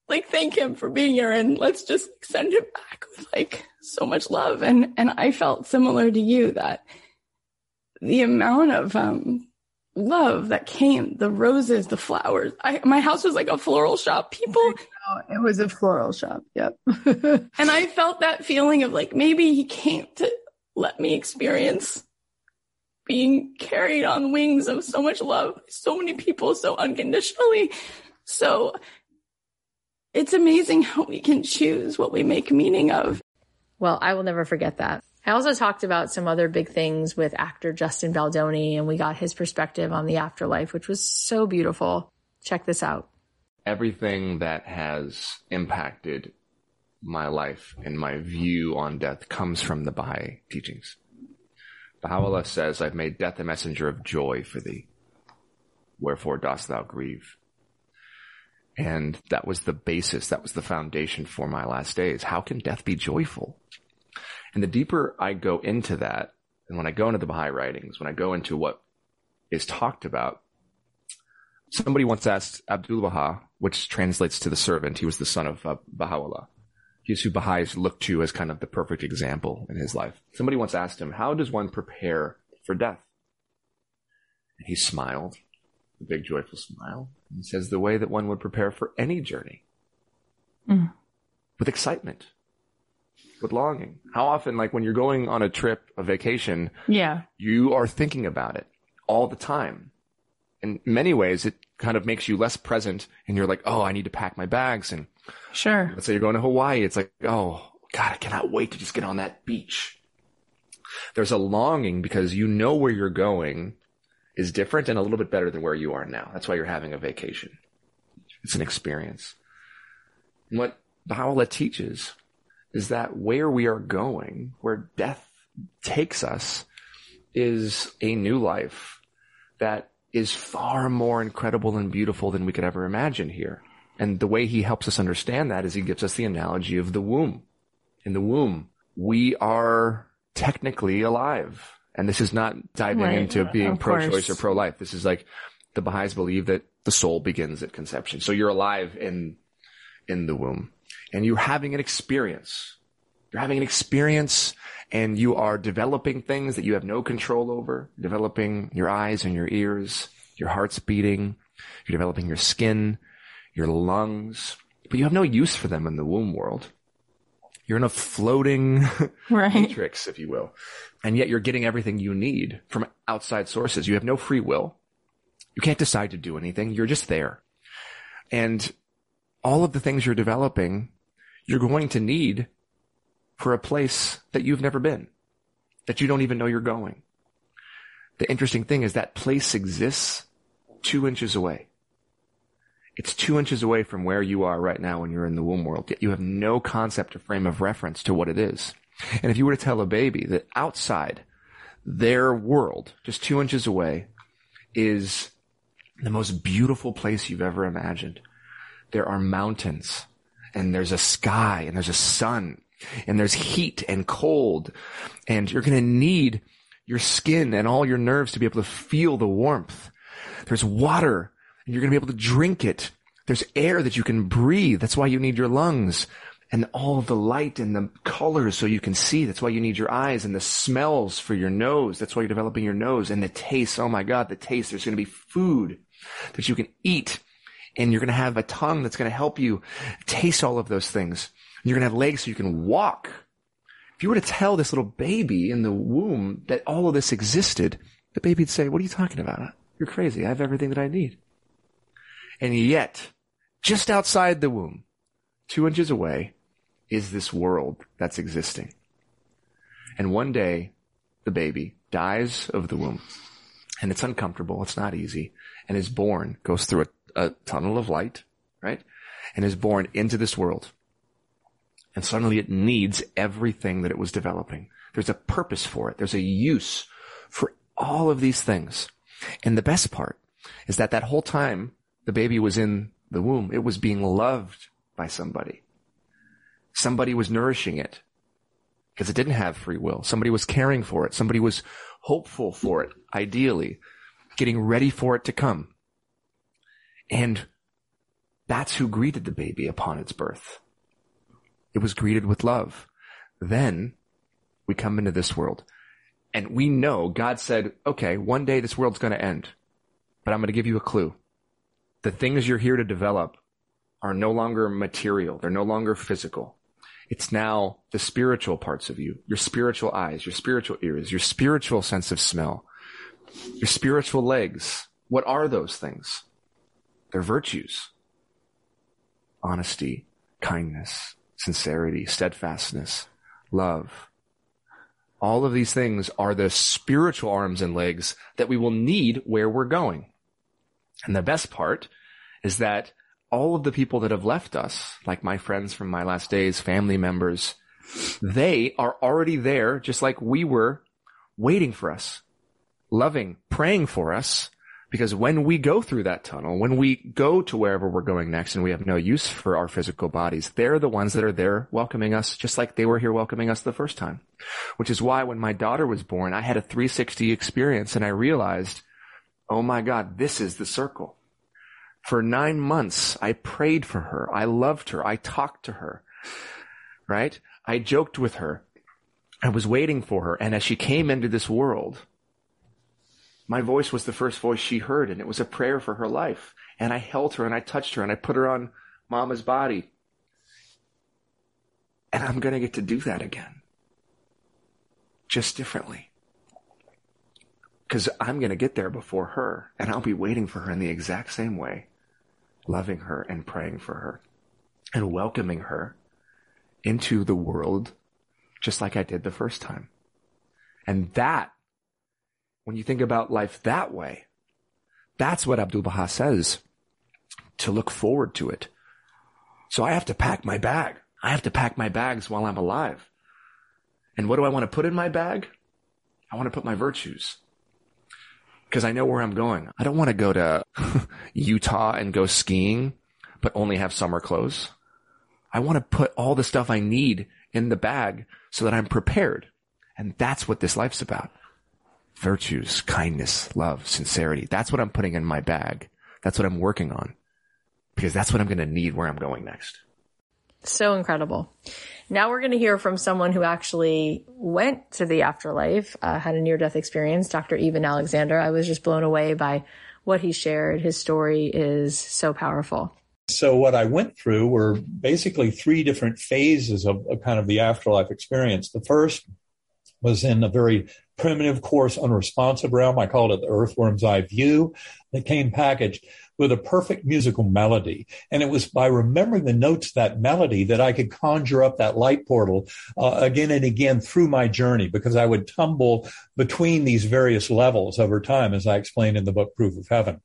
like thank him for being here and let's just send him back with like so much love. And, and I felt similar to you that the amount of, um, love that came the roses the flowers I, my house was like a floral shop. People it was a floral shop. Yep. And i felt that feeling of like maybe he came to let me experience being carried on wings of so much love so many people so unconditionally. So it's amazing how we can choose what we make meaning of well i will never forget that I also talked about some other big things with actor Justin Baldoni, and we got his perspective on the afterlife, which was so beautiful. Check this out. Everything that has impacted my life and my view on death comes from the Baha'i teachings. Baha'u'llah says, I've made death a messenger of joy for thee. Wherefore dost thou grieve? And that was the basis, that was the foundation for my last days. How can death be joyful? And the deeper I go into that, and when I go into the Baha'i writings, when I go into what is talked about, somebody once asked Abdul Baha, which translates to the servant. He was the son of uh, Baha'u'llah. He's who Baha'is look to as kind of the perfect example in his life. Somebody once asked him, how does one prepare for death? And he smiled, a big joyful smile. He says the way that one would prepare for any journey. Mm. With excitement, with longing. How often, like when you're going on a trip, a vacation, yeah, you are thinking about it all the time. In many ways, it kind of makes you less present and you're like, oh, I need to pack my bags. And sure. Let's say you're going to Hawaii. It's like, oh, God, I cannot wait to just get on that beach. There's a longing because you know where you're going is different and a little bit better than where you are now. That's why you're having a vacation. It's an experience. And what Baha'u'llah teaches is that where we are going, where death takes us, is a new life that is far more incredible and beautiful than we could ever imagine here. And the way he helps us understand that is he gives us the analogy of the womb. In the womb, we are technically alive. And this is not diving right. into being pro-choice or pro-life. This is like the Baha'is believe that the soul begins at conception. So you're alive in, in the womb and you're having an experience. You're having an experience and you are developing things that you have no control over, developing your eyes and your ears, your heart's beating, you're developing your skin, your lungs, but you have no use for them in the womb world. You're in a floating right. matrix, if you will. And yet you're getting everything you need from outside sources. You have no free will. You can't decide to do anything. You're just there. And all of the things you're developing you're going to need for a place that you've never been, that you don't even know you're going. The interesting thing is that place exists two inches away. It's two inches away from where you are right now when you're in the womb world, yet you have no concept or frame of reference to what it is. And if you were to tell a baby that outside their world, just two inches away, is the most beautiful place you've ever imagined. There are mountains and there's a sky and there's a sun and there's heat and cold and you're going to need your skin and all your nerves to be able to feel the warmth. There's water you're going to be able to drink it. There's air that you can breathe. That's why you need your lungs and all the light and the colors so you can see. That's why you need your eyes and the smells for your nose. That's why you're developing your nose and the taste. Oh my God, the taste. There's going to be food that you can eat and you're going to have a tongue that's going to help you taste all of those things. You're going to have legs so you can walk. If you were to tell this little baby in the womb that all of this existed, the baby'd say, what are you talking about? You're crazy. I have everything that I need. And yet, just outside the womb, two inches away, is this world that's existing. And one day, the baby dies of the womb. And it's uncomfortable. It's not easy. And is born, goes through a, a tunnel of light, right? And is born into this world. And suddenly it needs everything that it was developing. There's a purpose for it. There's a use for all of these things. And the best part is that that whole time the baby was in the womb, it was being loved by somebody. Somebody was nourishing it because it didn't have free will. Somebody was caring for it. Somebody was hopeful for it, ideally, getting ready for it to come. And that's who greeted the baby upon its birth. It was greeted with love. Then we come into this world and we know God said, okay, one day this world's going to end, but I'm going to give you a clue. The things you're here to develop are no longer material. They're no longer physical. It's now the spiritual parts of you, your spiritual eyes, your spiritual ears, your spiritual sense of smell, your spiritual legs. What are those things? They're virtues. Honesty, kindness, sincerity, steadfastness, love. All of these things are the spiritual arms and legs that we will need where we're going. And the best part is that all of the people that have left us, like my friends from my last days, family members, they are already there just like we were waiting for us, loving, praying for us, because when we go through that tunnel, when we go to wherever we're going next and we have no use for our physical bodies, they're the ones that are there welcoming us just like they were here welcoming us the first time. Which is why when my daughter was born, I had a 360 experience and I realized, oh my God, this is the circle. For nine months, I prayed for her. I loved her. I talked to her, right? I joked with her. I was waiting for her. And as she came into this world, my voice was the first voice she heard, and it was a prayer for her life. And I held her and I touched her and I put her on mama's body. And I'm going to get to do that again. Just differently. Because I'm going to get there before her, and I'll be waiting for her in the exact same way, loving her and praying for her, and welcoming her into the world just like I did the first time. And that when you think about life that way, that's what Abdul Baha says to look forward to it. So I have to pack my bag. I have to pack my bags while I'm alive. And what do I want to put in my bag? I want to put my virtues because I know where I'm going. I don't want to go to Utah and go skiing, but only have summer clothes. I want to put all the stuff I need in the bag so that I'm prepared. And that's what this life's about virtues, kindness, love, sincerity. That's what I'm putting in my bag. That's what I'm working on because that's what I'm going to need where I'm going next. So incredible. Now we're going to hear from someone who actually went to the afterlife, uh, had a near death experience, Dr. Eben Alexander. I was just blown away by what he shared. His story is so powerful. So what I went through were basically three different phases of, of kind of the afterlife experience. The first was in a very primitive, coarse, unresponsive realm. I called it the earthworm's eye view. It came packaged with a perfect musical melody. And it was by remembering the notes of that melody that I could conjure up that light portal uh, again and again through my journey because I would tumble between these various levels over time, as I explained in the book Proof of Heaven.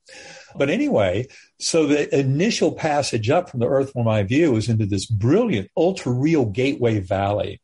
But anyway, so the initial passage up from the earth from my view was into this brilliant, ultra real gateway valley.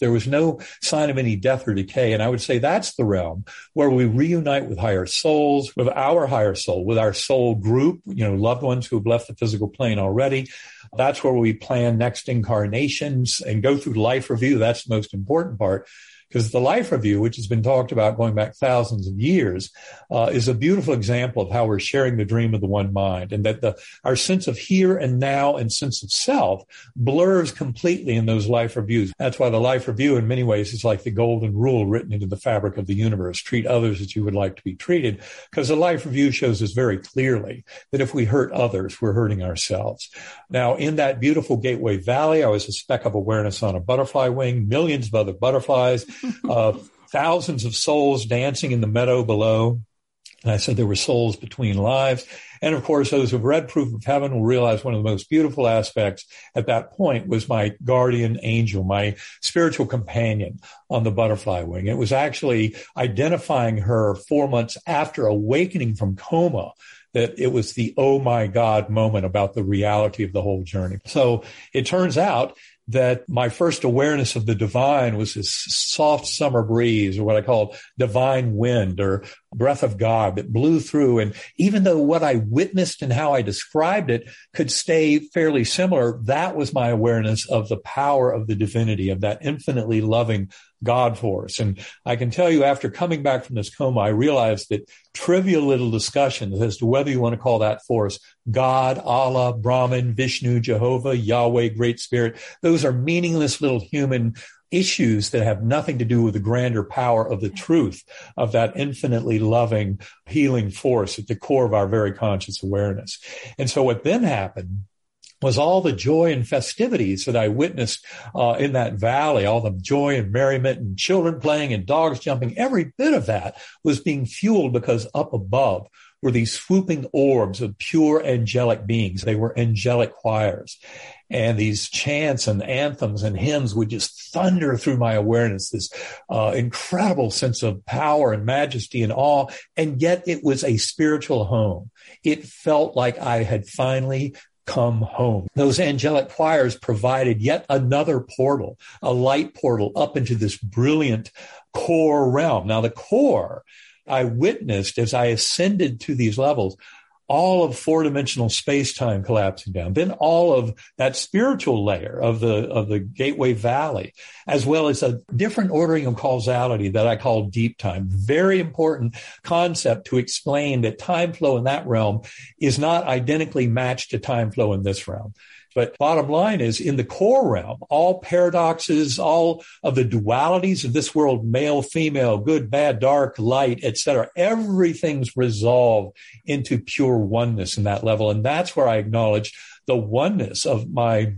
There was no sign of any death or decay. And I would say that's the realm where we reunite with higher souls, with our higher soul, with our soul group, you know, loved ones who have left the physical plane already. That's where we plan next incarnations and go through life review. That's the most important part Because the life review, which has been talked about going back thousands of years, uh, is a beautiful example of how we're sharing the dream of the one mind and that the, our sense of here and now and sense of self blurs completely in those life reviews. That's why the life review in many ways is like the golden rule written into the fabric of the universe. Treat others as you would like to be treated because the life review shows us very clearly that if we hurt others, we're hurting ourselves. Now, in that beautiful Gateway Valley, I was a speck of awareness on a butterfly wing, millions of other butterflies, uh, thousands of souls dancing in the meadow below. And I said there were souls between lives. And of course, those who've read Proof of Heaven will realize one of the most beautiful aspects at that point was my guardian angel, my spiritual companion on the butterfly wing. It was actually identifying her four months after awakening from coma that it was the oh my God moment about the reality of the whole journey. So it turns out that my first awareness of the divine was this soft summer breeze or what I call divine wind or breath of God that blew through. And even though what I witnessed and how I described it could stay fairly similar, that was my awareness of the power of the divinity, of that infinitely loving God force. And I can tell you after coming back from this coma, I realized that trivial little discussions as to whether you want to call that force God, Allah, Brahman, Vishnu, Jehovah, Yahweh, Great Spirit, those are meaningless little human issues that have nothing to do with the grander power of the truth of that infinitely loving, healing force at the core of our very conscious awareness. And so what then happened was all the joy and festivities that I witnessed uh, in that valley, all the joy and merriment and children playing and dogs jumping, every bit of that was being fueled because up above were these swooping orbs of pure angelic beings. They were angelic choirs. And these chants and anthems and hymns would just thunder through my awareness, this uh, incredible sense of power and majesty and awe. And yet it was a spiritual home. It felt like I had finally come home. Those angelic choirs provided yet another portal, a light portal up into this brilliant core realm. Now the core I witnessed as I ascended to these levels all of four dimensional space time collapsing down, then all of that spiritual layer of the, of the Gateway Valley, as well as a different ordering of causality that I call deep time. Very important concept to explain that time flow in that realm is not identically matched to time flow in this realm. But bottom line is in the core realm, all paradoxes, all of the dualities of this world, male, female, good, bad, dark, light, etc. Everything's resolved into pure oneness in that level. And that's where I acknowledge the oneness of my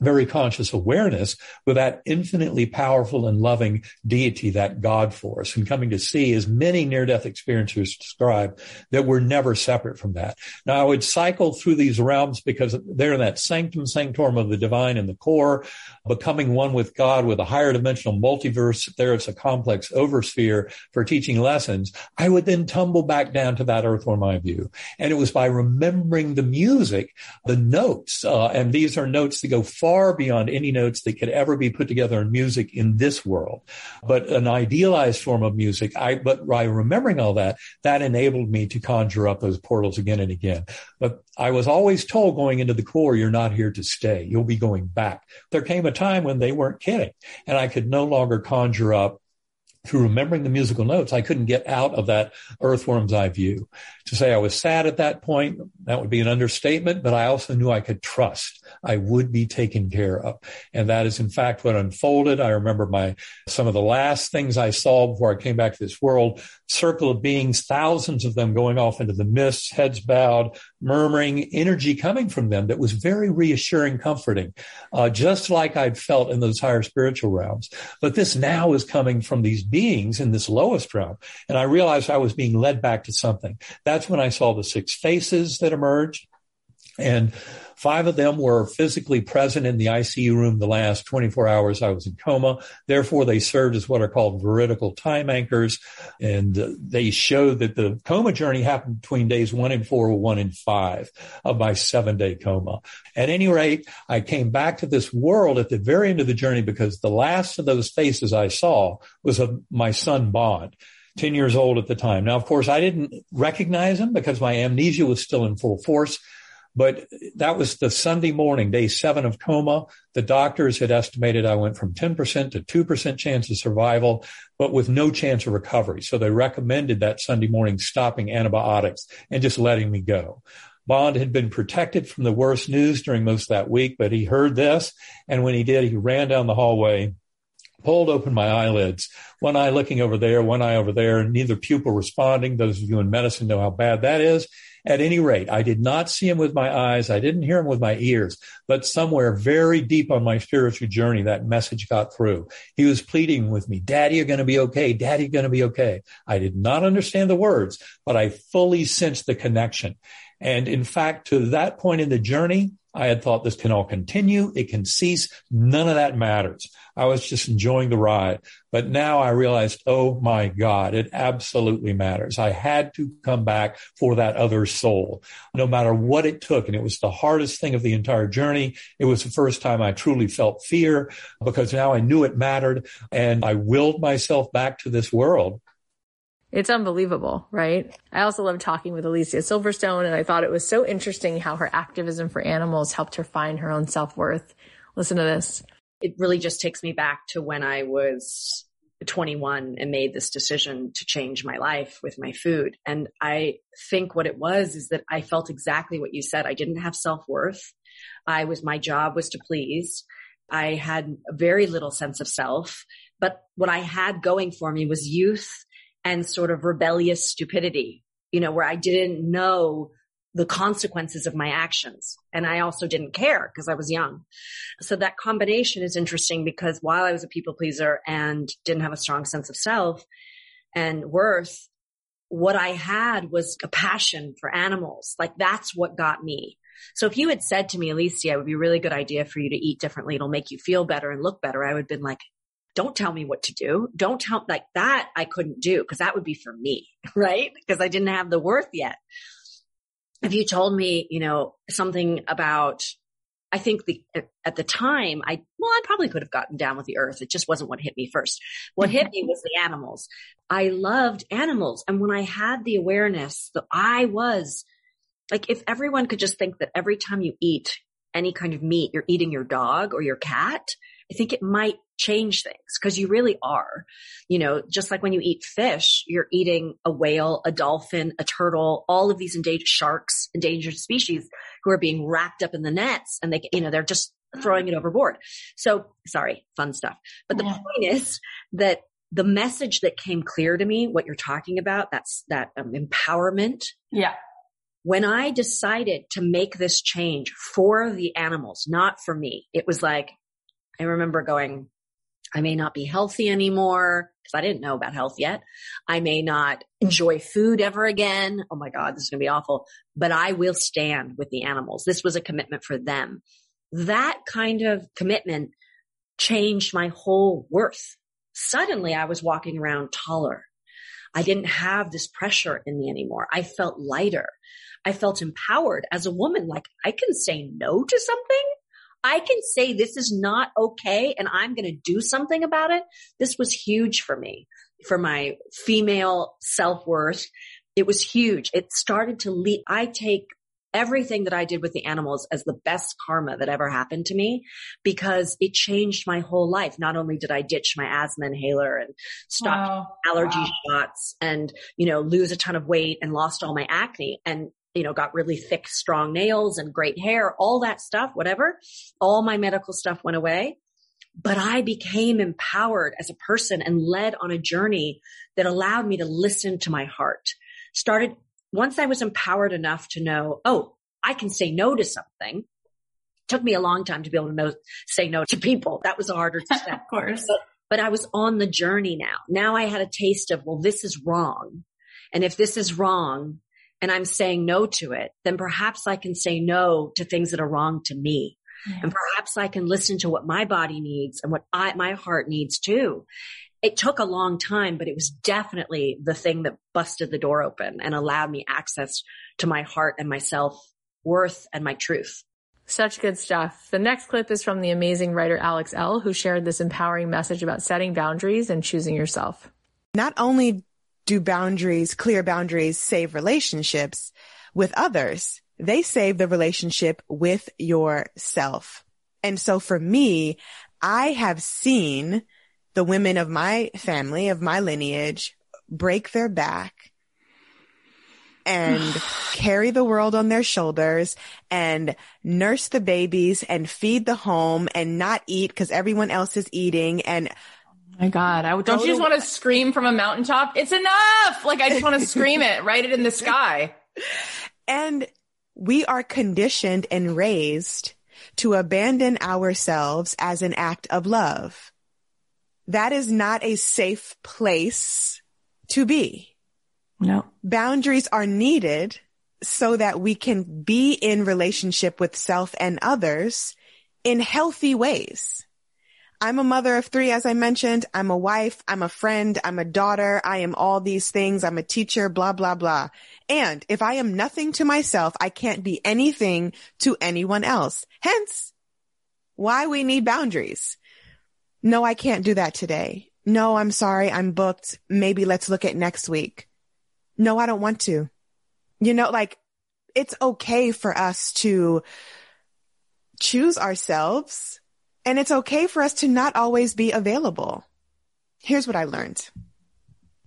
very conscious awareness with that infinitely powerful and loving deity, that God force, and coming to see, as many near death experiencers describe, that we're never separate from that. Now, I would cycle through these realms because they're in that sanctum sanctorum of the divine in the core, becoming one with God with a higher dimensional multiverse. There it's a complex oversphere for teaching lessons. I would then tumble back down to that earth or my view. And it was by remembering the music, the notes, uh, and these are notes that go far beyond any notes that could ever be put together in music in this world. But an idealized form of music, I, but by remembering all that, that enabled me to conjure up those portals again and again. But I was always told going into the core, you're not here to stay. You'll be going back. There came a time when they weren't kidding and I could no longer conjure up through remembering the musical notes, I couldn't get out of that earthworm's eye view. To say I was sad at that point, that would be an understatement, but I also knew I could trust I would be taken care of. And that is in fact what unfolded. I remember my, some of the last things I saw before I came back to this world, circle of beings, thousands of them going off into the mists, heads bowed, murmuring, energy coming from them that was very reassuring, comforting, uh, just like I'd felt in those higher spiritual realms. But this now is coming from these beings in this lowest realm. And I realized I was being led back to something. That's when I saw the six faces that emerged. And Five of them were physically present in the ICU room the last 24 hours I was in coma. Therefore, they served as what are called veridical time anchors. And uh, they showed that the coma journey happened between days one and four, one and five of my seven day coma. At any rate, I came back to this world at the very end of the journey because the last of those faces I saw was of my son Bond. 10 years old at the time. Now, of course, I didn't recognize him because my amnesia was still in full force. But that was the Sunday morning, day seven of coma. The doctors had estimated I went from 10% to 2% chance of survival, but with no chance of recovery. So they recommended that Sunday morning stopping antibiotics and just letting me go. Bond had been protected from the worst news during most of that week, but he heard this. And when he did, he ran down the hallway, pulled open my eyelids, one eye looking over there, one eye over there, neither pupil responding. Those of you in medicine know how bad that is. At any rate, I did not see him with my eyes. I didn't hear him with my ears, but somewhere very deep on my spiritual journey, that message got through. He was pleading with me, Daddy, you're going to be okay. Daddy, you're going to be okay. I did not understand the words, but I fully sensed the connection. And in fact, to that point in the journey, I had thought this can all continue. It can cease. None of that matters. I was just enjoying the ride. But now I realized, oh my God, it absolutely matters. I had to come back for that other soul, no matter what it took. And it was the hardest thing of the entire journey. It was the first time I truly felt fear because now I knew it mattered and I willed myself back to this world. It's unbelievable, right? I also love talking with Alicia Silverstone, and I thought it was so interesting how her activism for animals helped her find her own self worth. Listen to this. It really just takes me back to when I was 21 and made this decision to change my life with my food. And I think what it was is that I felt exactly what you said. I didn't have self worth. I was, my job was to please. I had very little sense of self, but what I had going for me was youth and sort of rebellious stupidity, you know, where I didn't know the consequences of my actions. And I also didn't care because I was young. So that combination is interesting because while I was a people pleaser and didn't have a strong sense of self and worth, what I had was a passion for animals. Like that's what got me. So if you had said to me, Alicia, it would be a really good idea for you to eat differently. It'll make you feel better and look better. I would have been like, don't tell me what to do. Don't tell like that. I couldn't do because that would be for me, right? Because I didn't have the worth yet. If you told me, you know, something about, I think the, at the time, I, well, I probably could have gotten down with the earth. It just wasn't what hit me first. What hit me was the animals. I loved animals. And when I had the awareness that I was like, if everyone could just think that every time you eat any kind of meat, you're eating your dog or your cat, I think it might change things because you really are. You know, just like when you eat fish, you're eating a whale, a dolphin, a turtle, all of these endangered sharks, endangered species who are being wrapped up in the nets and they, you know, they're just throwing it overboard. So sorry, fun stuff. But the yeah. point is that the message that came clear to me, what you're talking about, that's that um, empowerment. Yeah. When I decided to make this change for the animals, not for me, it was like, I remember going, I may not be healthy anymore because I didn't know about health yet. I may not enjoy food ever again. Oh my God, this is going to be awful, but I will stand with the animals. This was a commitment for them. That kind of commitment changed my whole worth. Suddenly I was walking around taller. I didn't have this pressure in me anymore. I felt lighter. I felt empowered as a woman. Like I can say no to something I can say this is not okay and I'm going to do something about it. This was huge for me, for my female self worth. It was huge. It started to lead. I take everything that I did with the animals as the best karma that ever happened to me because it changed my whole life. Not only did I ditch my asthma inhaler and stop wow. allergy wow. shots and, you know, lose a ton of weight and lost all my acne and you know, got really thick, strong nails and great hair, all that stuff, whatever. All my medical stuff went away. But I became empowered as a person and led on a journey that allowed me to listen to my heart. Started once I was empowered enough to know, oh, I can say no to something. Took me a long time to be able to know, say no to people. That was a harder step. of course. But, but I was on the journey now. Now I had a taste of, well, this is wrong. And if this is wrong, and I'm saying no to it, then perhaps I can say no to things that are wrong to me. Yeah. And perhaps I can listen to what my body needs and what I, my heart needs too. It took a long time, but it was definitely the thing that busted the door open and allowed me access to my heart and my self worth and my truth. Such good stuff. The next clip is from the amazing writer Alex Elle, who shared this empowering message about setting boundaries and choosing yourself. Not only do boundaries, clear boundaries save relationships with others, they save the relationship with yourself. And so for me, I have seen the women of my family, of my lineage, break their back and carry the world on their shoulders and nurse the babies and feed the home and not eat because everyone else is eating and my God, I would, don't you just want to scream from a mountaintop? It's enough. Like I just want to scream it, write it in the sky. And we are conditioned and raised to abandon ourselves as an act of love. That is not a safe place to be. No. Boundaries are needed so that we can be in relationship with self and others in healthy ways. I'm a mother of three, as I mentioned. I'm a wife. I'm a friend. I'm a daughter. I am all these things. I'm a teacher, blah, blah, blah. And if I am nothing to myself, I can't be anything to anyone else. Hence why we need boundaries. No, I can't do that today. No, I'm sorry. I'm booked. Maybe let's look at next week. No, I don't want to. You know, like it's okay for us to choose ourselves and it's okay for us to not always be available. Here's what I learned.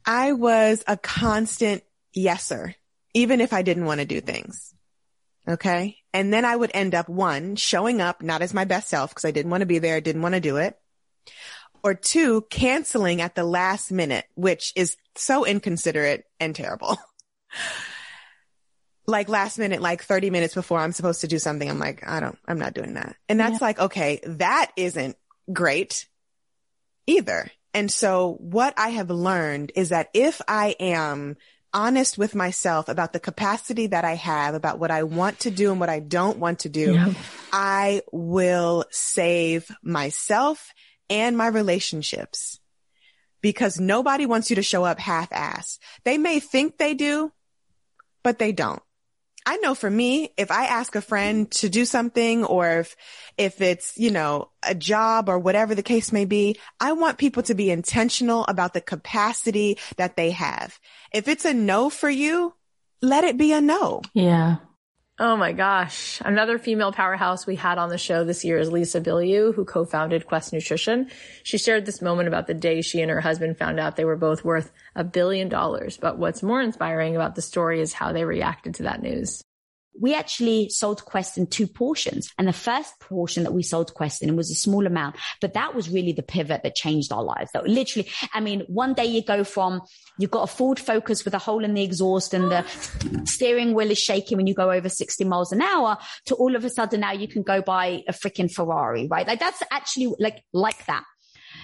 I was a constant yeser, even if I didn't want to do things. Okay. And then I would end up one, showing up not as my best self because I didn't want to be there, didn't want to do it. Or two, canceling at the last minute, which is so inconsiderate and terrible. like last minute, like 30 minutes before I'm supposed to do something, I'm like, I don't, I'm not doing that. And that's yeah. like, okay, that isn't great either. And so what I have learned is that if I am honest with myself about the capacity that I have, about what I want to do and what I don't want to do, yeah. I will save myself and my relationships because nobody wants you to show up half ass. They may think they do, but they don't. I know for me, if I ask a friend to do something or if, if it's, you know, a job or whatever the case may be, I want people to be intentional about the capacity that they have. If it's a no for you, let it be a no. Yeah. Oh my gosh. Another female powerhouse we had on the show this year is Lisa Bilyeu, who co-founded Quest Nutrition. She shared this moment about the day she and her husband found out they were both worth a billion dollars. But what's more inspiring about the story is how they reacted to that news we actually sold Quest in two portions. And the first portion that we sold Quest in was a small amount, but that was really the pivot that changed our lives. That literally, I mean, one day you go from, you've got a Ford Focus with a hole in the exhaust and the steering wheel is shaking when you go over 60 miles an hour to all of a sudden now you can go buy a freaking Ferrari, right? Like that's actually like, like that.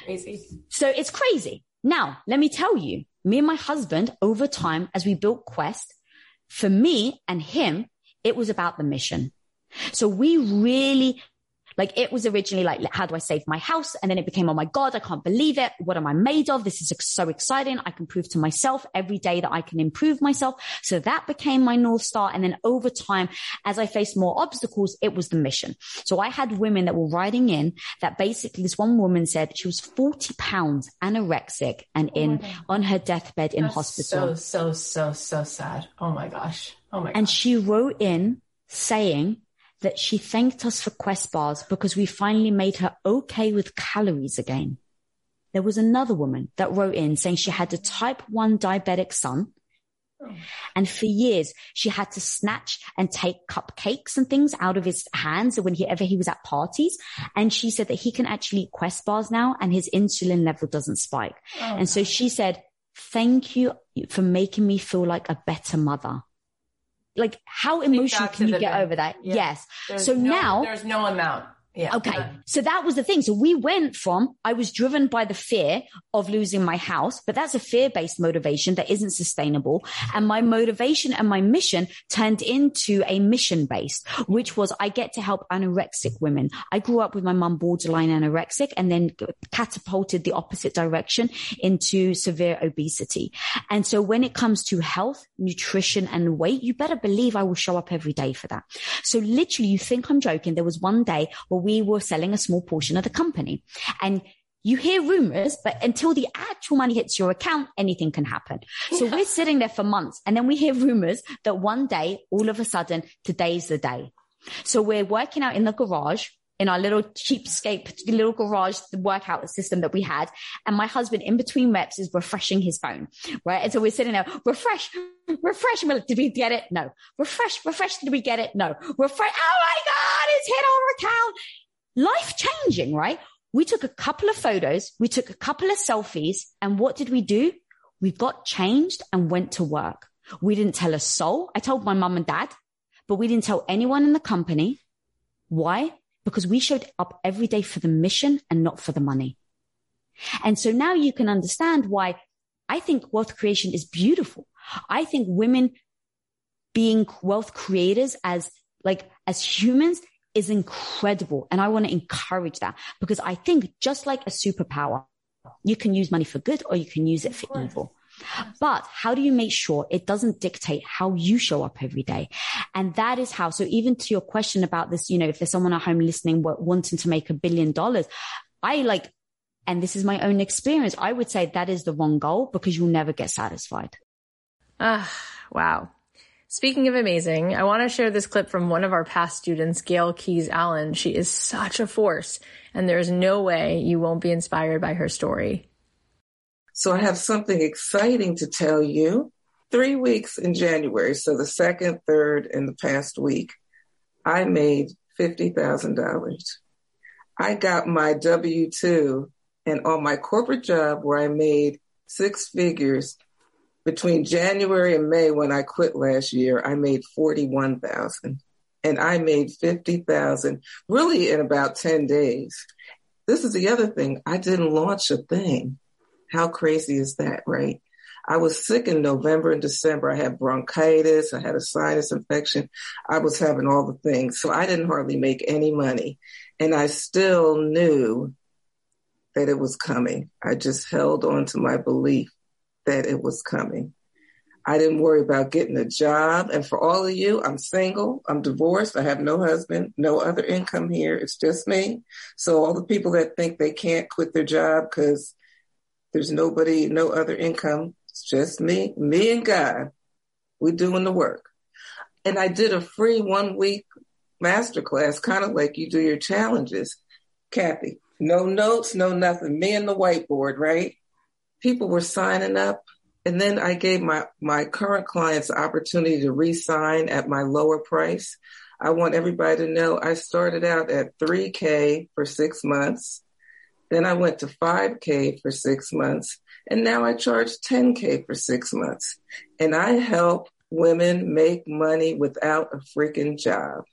Crazy. So it's crazy. Now, let me tell you, me and my husband over time, as we built Quest, for me and him, it was about the mission. So we really like it was originally like, how do I save my house? And then it became, oh my God, I can't believe it. What am I made of? This is so exciting. I can prove to myself every day that I can improve myself. So that became my North Star. And then over time, as I faced more obstacles, it was the mission. So I had women that were writing in that basically this one woman said she was 40 pounds anorexic and oh in on her deathbed in That's hospital. So, so, so, so sad. Oh my gosh. Oh my And she wrote in saying that she thanked us for Quest bars because we finally made her okay with calories again. There was another woman that wrote in saying she had a type 1 diabetic son. Oh. And for years, she had to snatch and take cupcakes and things out of his hands whenever he ever he was at parties. And she said that he can actually eat Quest bars now and his insulin level doesn't spike. Oh, and so she said, thank you for making me feel like a better mother like how emotional can you get over that? Yeah. Yes. There's so no, now there's no amount. Yeah. Okay. So that was the thing. So we went from, I was driven by the fear of losing my house, but that's a fear based motivation that isn't sustainable. And my motivation and my mission turned into a mission based, which was I get to help anorexic women. I grew up with my mum borderline anorexic and then catapulted the opposite direction into severe obesity. And so when it comes to health, nutrition and weight, you better believe I will show up every day for that. So literally you think I'm joking. There was one day where we were selling a small portion of the company. And you hear rumors, but until the actual money hits your account, anything can happen. So we're sitting there for months and then we hear rumors that one day, all of a sudden, today's the day. So we're working out in the garage in our little cheapskate little garage workout system that we had. And my husband in between reps is refreshing his phone, right? And so we're sitting there, refresh, refresh. Did we get it? No. Refresh, refresh. Did we get it? No. Refresh. Oh my God, hit our account. Life changing, right? We took a couple of photos. We took a couple of selfies. And what did we do? We got changed and went to work. We didn't tell a soul. I told my mum and dad, but we didn't tell anyone in the company. Why? Because we showed up every day for the mission and not for the money. And so now you can understand why I think wealth creation is beautiful. I think women being wealth creators as like as humans is incredible. And I want to encourage that because I think just like a superpower, you can use money for good or you can use it for evil. But how do you make sure it doesn't dictate how you show up every day? And that is how, so even to your question about this, you know, if there's someone at home listening wanting to make a billion dollars, I like, and this is my own experience, I would say that is the wrong goal because you'll never get satisfied. Ah, wow. Speaking of amazing, I want to share this clip from one of our past students, Gail Keys Allen. She is such a force, and there's no way you won't be inspired by her story. So I have something exciting to tell you. Three weeks in January, so the second, third, and the past week, I made $50,000. I got my W 2 and on my corporate job where I made six figures between January and May when I quit last year, I made 41,000 and I made 50,000 really in about 10 days. This is the other thing. I didn't launch a thing. How crazy is that, right? I was sick in November and December. I had bronchitis. I had a sinus infection. I was having all the things. So I didn't hardly make any money. And I still knew that it was coming. I just held on to my belief that it was coming. I didn't worry about getting a job. And for all of you, I'm single, I'm divorced, I have no husband, no other income here. It's just me. So all the people that think they can't quit their job because there's nobody, no other income, it's just me, me and God. We're doing the work. And I did a free one week masterclass, kind of like you do your challenges. Cathy, no notes, no nothing. Me and the whiteboard, right? People were signing up. And then I gave my, my current clients the opportunity to re-sign at my lower price. I want everybody to know I started out at 3K for six months. Then I went to 5K for six months. And now I charge 10K for six months. And I help women make money without a freaking job,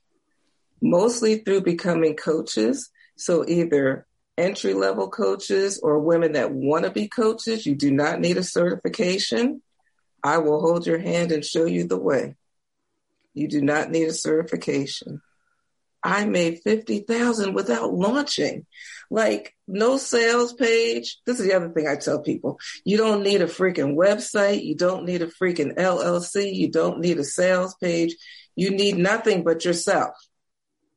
mostly through becoming coaches. So either entry level coaches or women that want to be coaches, you do not need a certification. I will hold your hand and show you the way. You do not need a certification. I made 50,000 without launching. Like no sales page. This is the other thing I tell people. You don't need a freaking website. You don't need a freaking LLC. You don't need a sales page. You need nothing but yourself.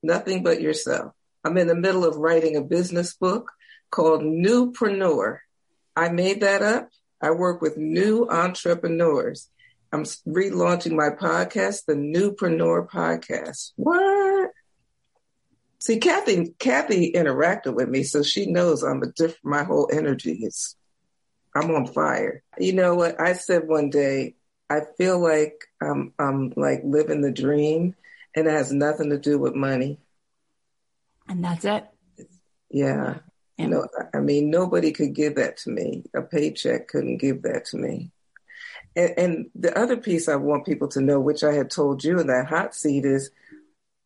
Nothing but yourself. I'm in the middle of writing a business book called Newpreneur. I made that up. I work with new entrepreneurs. I'm relaunching my podcast, the Newpreneur Podcast. What? See, Cathy, Cathy interacted with me, so she knows I'm a different. My whole energy is, I'm on fire. You know what? I said one day, I feel like I'm, I'm like living the dream, and it has nothing to do with money. And that's it. Yeah. No, I mean, nobody could give that to me. A paycheck couldn't give that to me. And, and the other piece I want people to know, which I had told you in that hot seat, is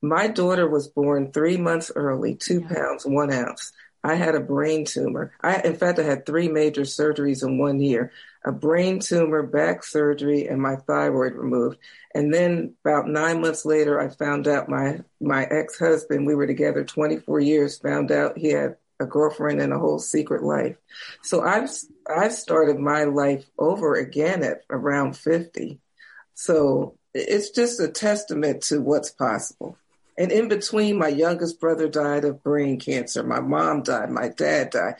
my daughter was born three months early, two yeah. pounds, one ounce. I had a brain tumor. I, in fact, I had three major surgeries in one year a brain tumor, back surgery, and my thyroid removed. And then about nine months later, I found out my, my ex husband, we were together 24 years, found out he had a girlfriend and a whole secret life. So I've, I've started my life over again at around 50. So it's just a testament to what's possible. And in between, my youngest brother died of brain cancer. My mom died. My dad died.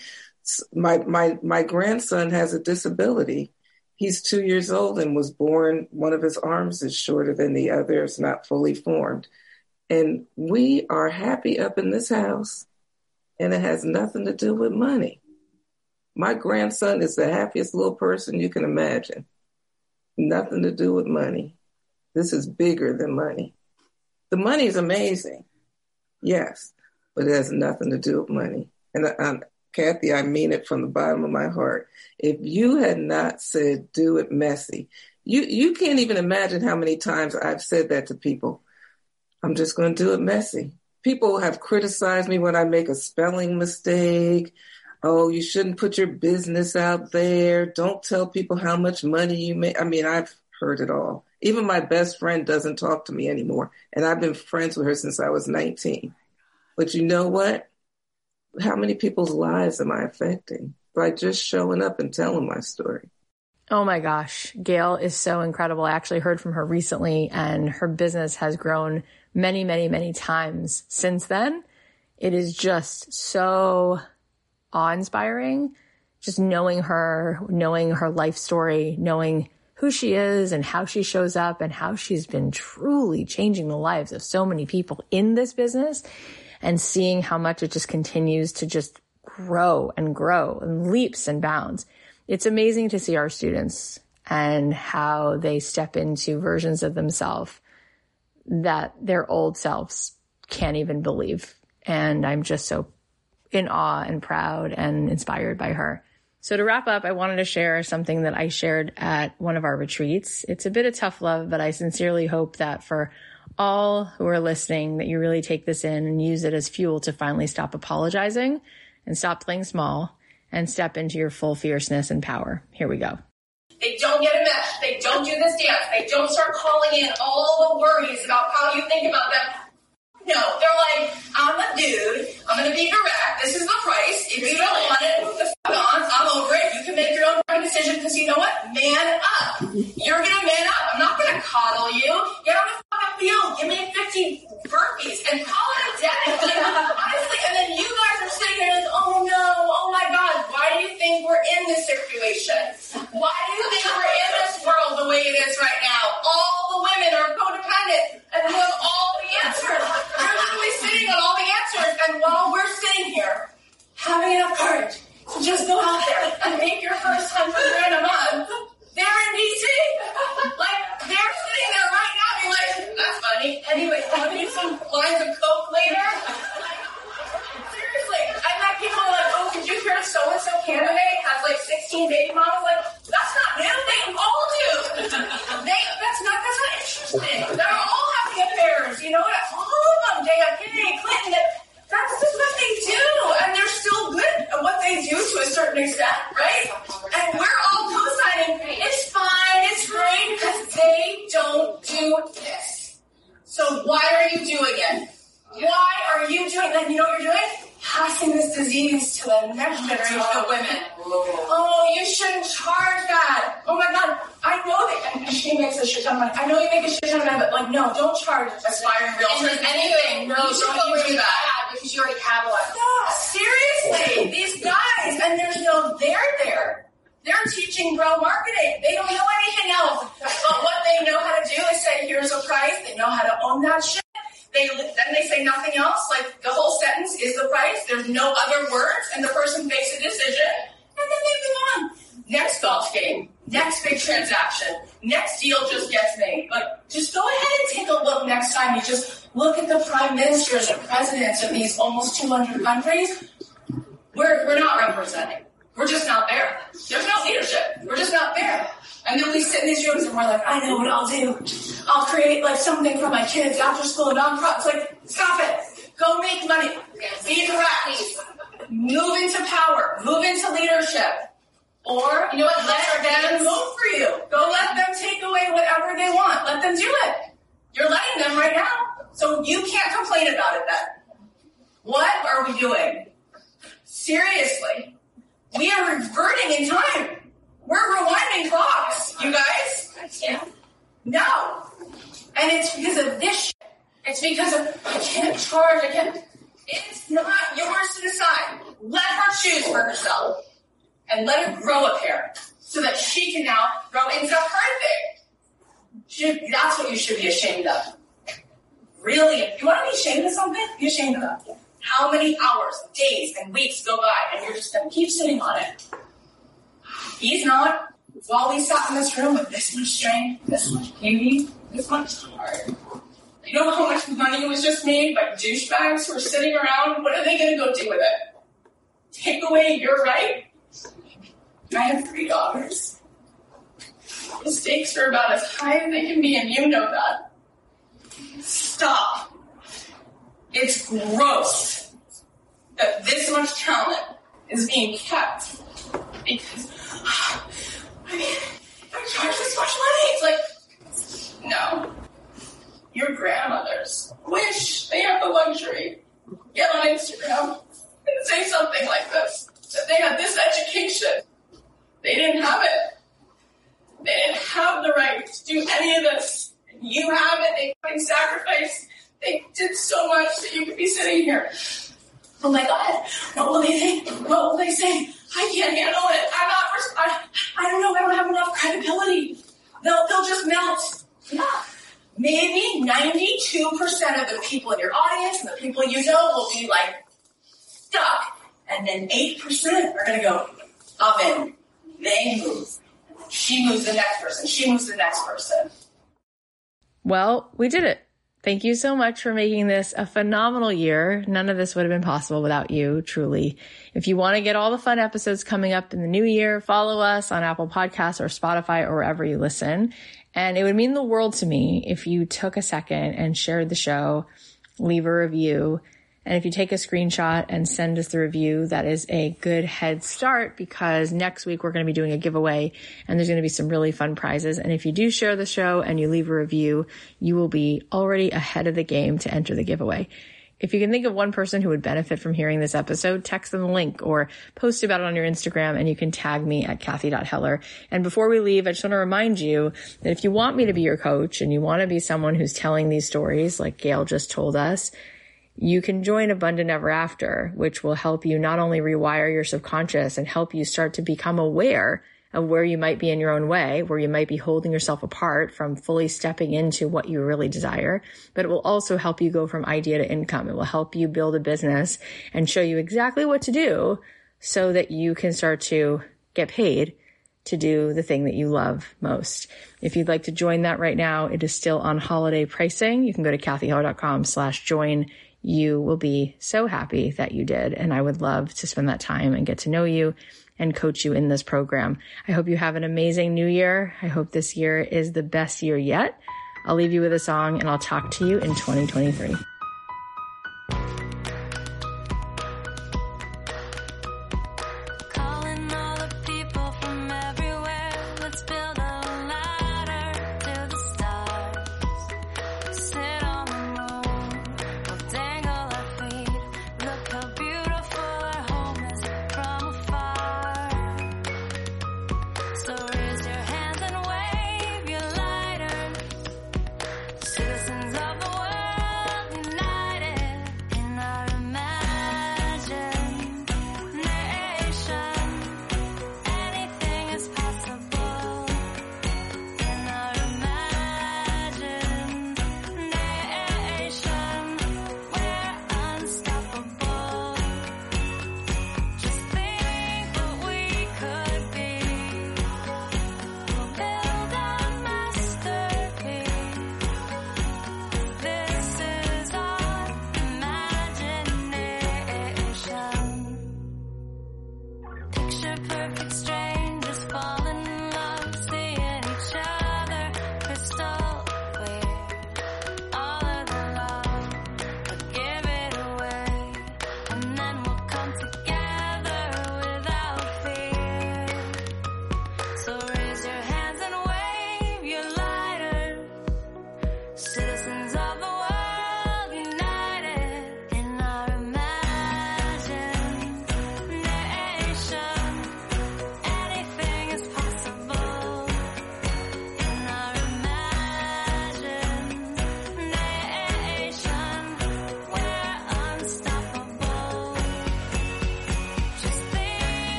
My, my, my grandson has a disability. He's two years old and was born, one of his arms is shorter than the other, it's not fully formed. And we are happy up in this house, and it has nothing to do with money. My grandson is the happiest little person you can imagine. Nothing to do with money. This is bigger than money. The money is amazing, yes, but it has nothing to do with money. And um, Cathy, I mean it from the bottom of my heart. If you had not said "do it messy," you you can't even imagine how many times I've said that to people. I'm just going to do it messy. People have criticized me when I make a spelling mistake. Oh, you shouldn't put your business out there. Don't tell people how much money you make. I mean, I've heard it all. Even my best friend doesn't talk to me anymore. And I've been friends with her since I was 19. But you know what? How many people's lives am I affecting by just showing up and telling my story? Oh my gosh. Gail is so incredible. I actually heard from her recently and her business has grown many, many, many times since then. It is just so awe inspiring. Just knowing her, knowing her life story, knowing who she is and how she shows up and how she's been truly changing the lives of so many people in this business and seeing how much it just continues to just grow and grow and leaps and bounds. It's amazing to see our students and how they step into versions of themselves that their old selves can't even believe. And I'm just so in awe and proud and inspired by her. So to wrap up, I wanted to share something that I shared at one of our retreats. It's a bit of tough love, but I sincerely hope that for all who are listening, that you really take this in and use it as fuel to finally stop apologizing and stop playing small and step into your full fierceness and power. Here we go. They don't get a mesh. They don't do this dance. They don't start calling in all the worries about how you think about them no, they're like, I'm a dude. I'm to be direct. This is the price. If you don't want it, move the fuck on. I'm over it. You can make your own decision because you know what? Man up. You're to man up. I'm not to coddle you. Get on the field. Give me 15 burpees and call it a day. Like, honestly, and then you guys are sitting here like, oh no, oh my God, why do you think we're in this situation? Why do you think we're in this world the way it is right now? All the women are codependent and have all the answers. You're literally sitting on all the answers, and while we're sitting here, having enough courage to just go out there and make your first hundred grand a month, they're in DC. Like, they're sitting there right now like, that's funny. Anyway, have you some lines of coke later? Seriously. I've had people like, oh, did you hear so-and-so candidate has like 16 baby models? Like, that's not new. They all do. They, that's not, that's not interesting. They're all having affairs. You know what? All of them, JFK, Clinton, that's just what they do. And they're still good at what they do to a certain extent, right? And we're all co-signing, it's fine, it's great, because they don't do this. So why are you doing it? Why are you doing that? You know what you're doing? Passing this disease to the next oh, generation of women. Oh, you shouldn't charge that. Oh my God. I know that and she makes a shit ton of money. I know you make a shit ton of money, but like, no, don't charge aspiring realtors anything. No, don't you do that. Because you already have lot. No, seriously. These guys, and there's no they're there. They're teaching bro marketing. They don't know anything else. But what they know how to do is say, here's a price. They know how to own that shit. They then they say nothing else. Like the whole sentence is the price. There's no other words, and the person makes a decision, and then they move on. Next golf game, next big transaction, next deal just gets made. Like just go ahead and take a look next time. You just look at the prime ministers and presidents of these almost 200 countries. We're we're not representing. We're just not there. There's no leadership. We're just not there. And then we sit in these rooms and we're like, I know what I'll do. I'll create like something for my kids after school, nonprofit. It's like, stop it. Go make money. Be direct. Move into power. Move into leadership. Or, you know what, let them move for you. Go let them take away whatever they want. Let them do it. You're letting them right now. So you can't complain about it then. What are we doing? Seriously. We are reverting in time. We're rewinding clocks, you guys. Yeah. No. And it's because of this shit. It's because of, I can't charge, I can't. It's not yours to decide. Let her choose for herself. And let her grow a pair so that she can now grow into her thing. That's what you should be ashamed of. Really, you want to be ashamed of something, be ashamed of that. How many hours, days, and weeks go by and you're just going to keep sitting on it? He's not. While we sat in this room with this much strength, this much beauty, this much heart. You know how much money was just made by douchebags who are sitting around? What are they going to go do with it? Take away your right? I have three daughters. The stakes are about as high as they can be, and you know that. Stop. It's gross that this much talent is being kept because I mean, I charge this much money. It's like, no. Your grandmothers wish they had the luxury. Get on Instagram and say something like this. That they had this education. They didn't have it. They didn't have the right to do any of this. You have it. They fucking sacrificed. They did so much that you could be sitting here. Oh my God. What will they think? What will they say? I can't handle it. I'm not, res- I, I don't know. I don't have enough credibility. They'll, they'll just melt. Yeah. Maybe 92% of the people in your audience and the people you know will be like stuck. And then 8% are going to go, up oven. They move. She moves the next person. She moves the next person. Well, we did it. Thank you so much for making this a phenomenal year. None of this would have been possible without you, truly. If you want to get all the fun episodes coming up in the new year, follow us on Apple Podcasts or Spotify or wherever you listen. And it would mean the world to me if you took a second and shared the show, leave a review. And if you take a screenshot and send us the review, that is a good head start because next week we're going to be doing a giveaway and there's going to be some really fun prizes. And if you do share the show and you leave a review, you will be already ahead of the game to enter the giveaway. If you can think of one person who would benefit from hearing this episode, text them the link or post about it on your Instagram and you can tag me at Cathy.Heller. And before we leave, I just want to remind you that if you want me to be your coach and you want to be someone who's telling these stories like Gail just told us, you can join Abundant Ever After, which will help you not only rewire your subconscious and help you start to become aware of where you might be in your own way, where you might be holding yourself apart from fully stepping into what you really desire, but it will also help you go from idea to income. It will help you build a business and show you exactly what to do so that you can start to get paid to do the thing that you love most. If you'd like to join that right now, it is still on holiday pricing. You can go to cathyheller.com slash join you will be so happy that you did. And I would love to spend that time and get to know you and coach you in this program. I hope you have an amazing new year. I hope this year is the best year yet. I'll leave you with a song and I'll talk to you in 2023.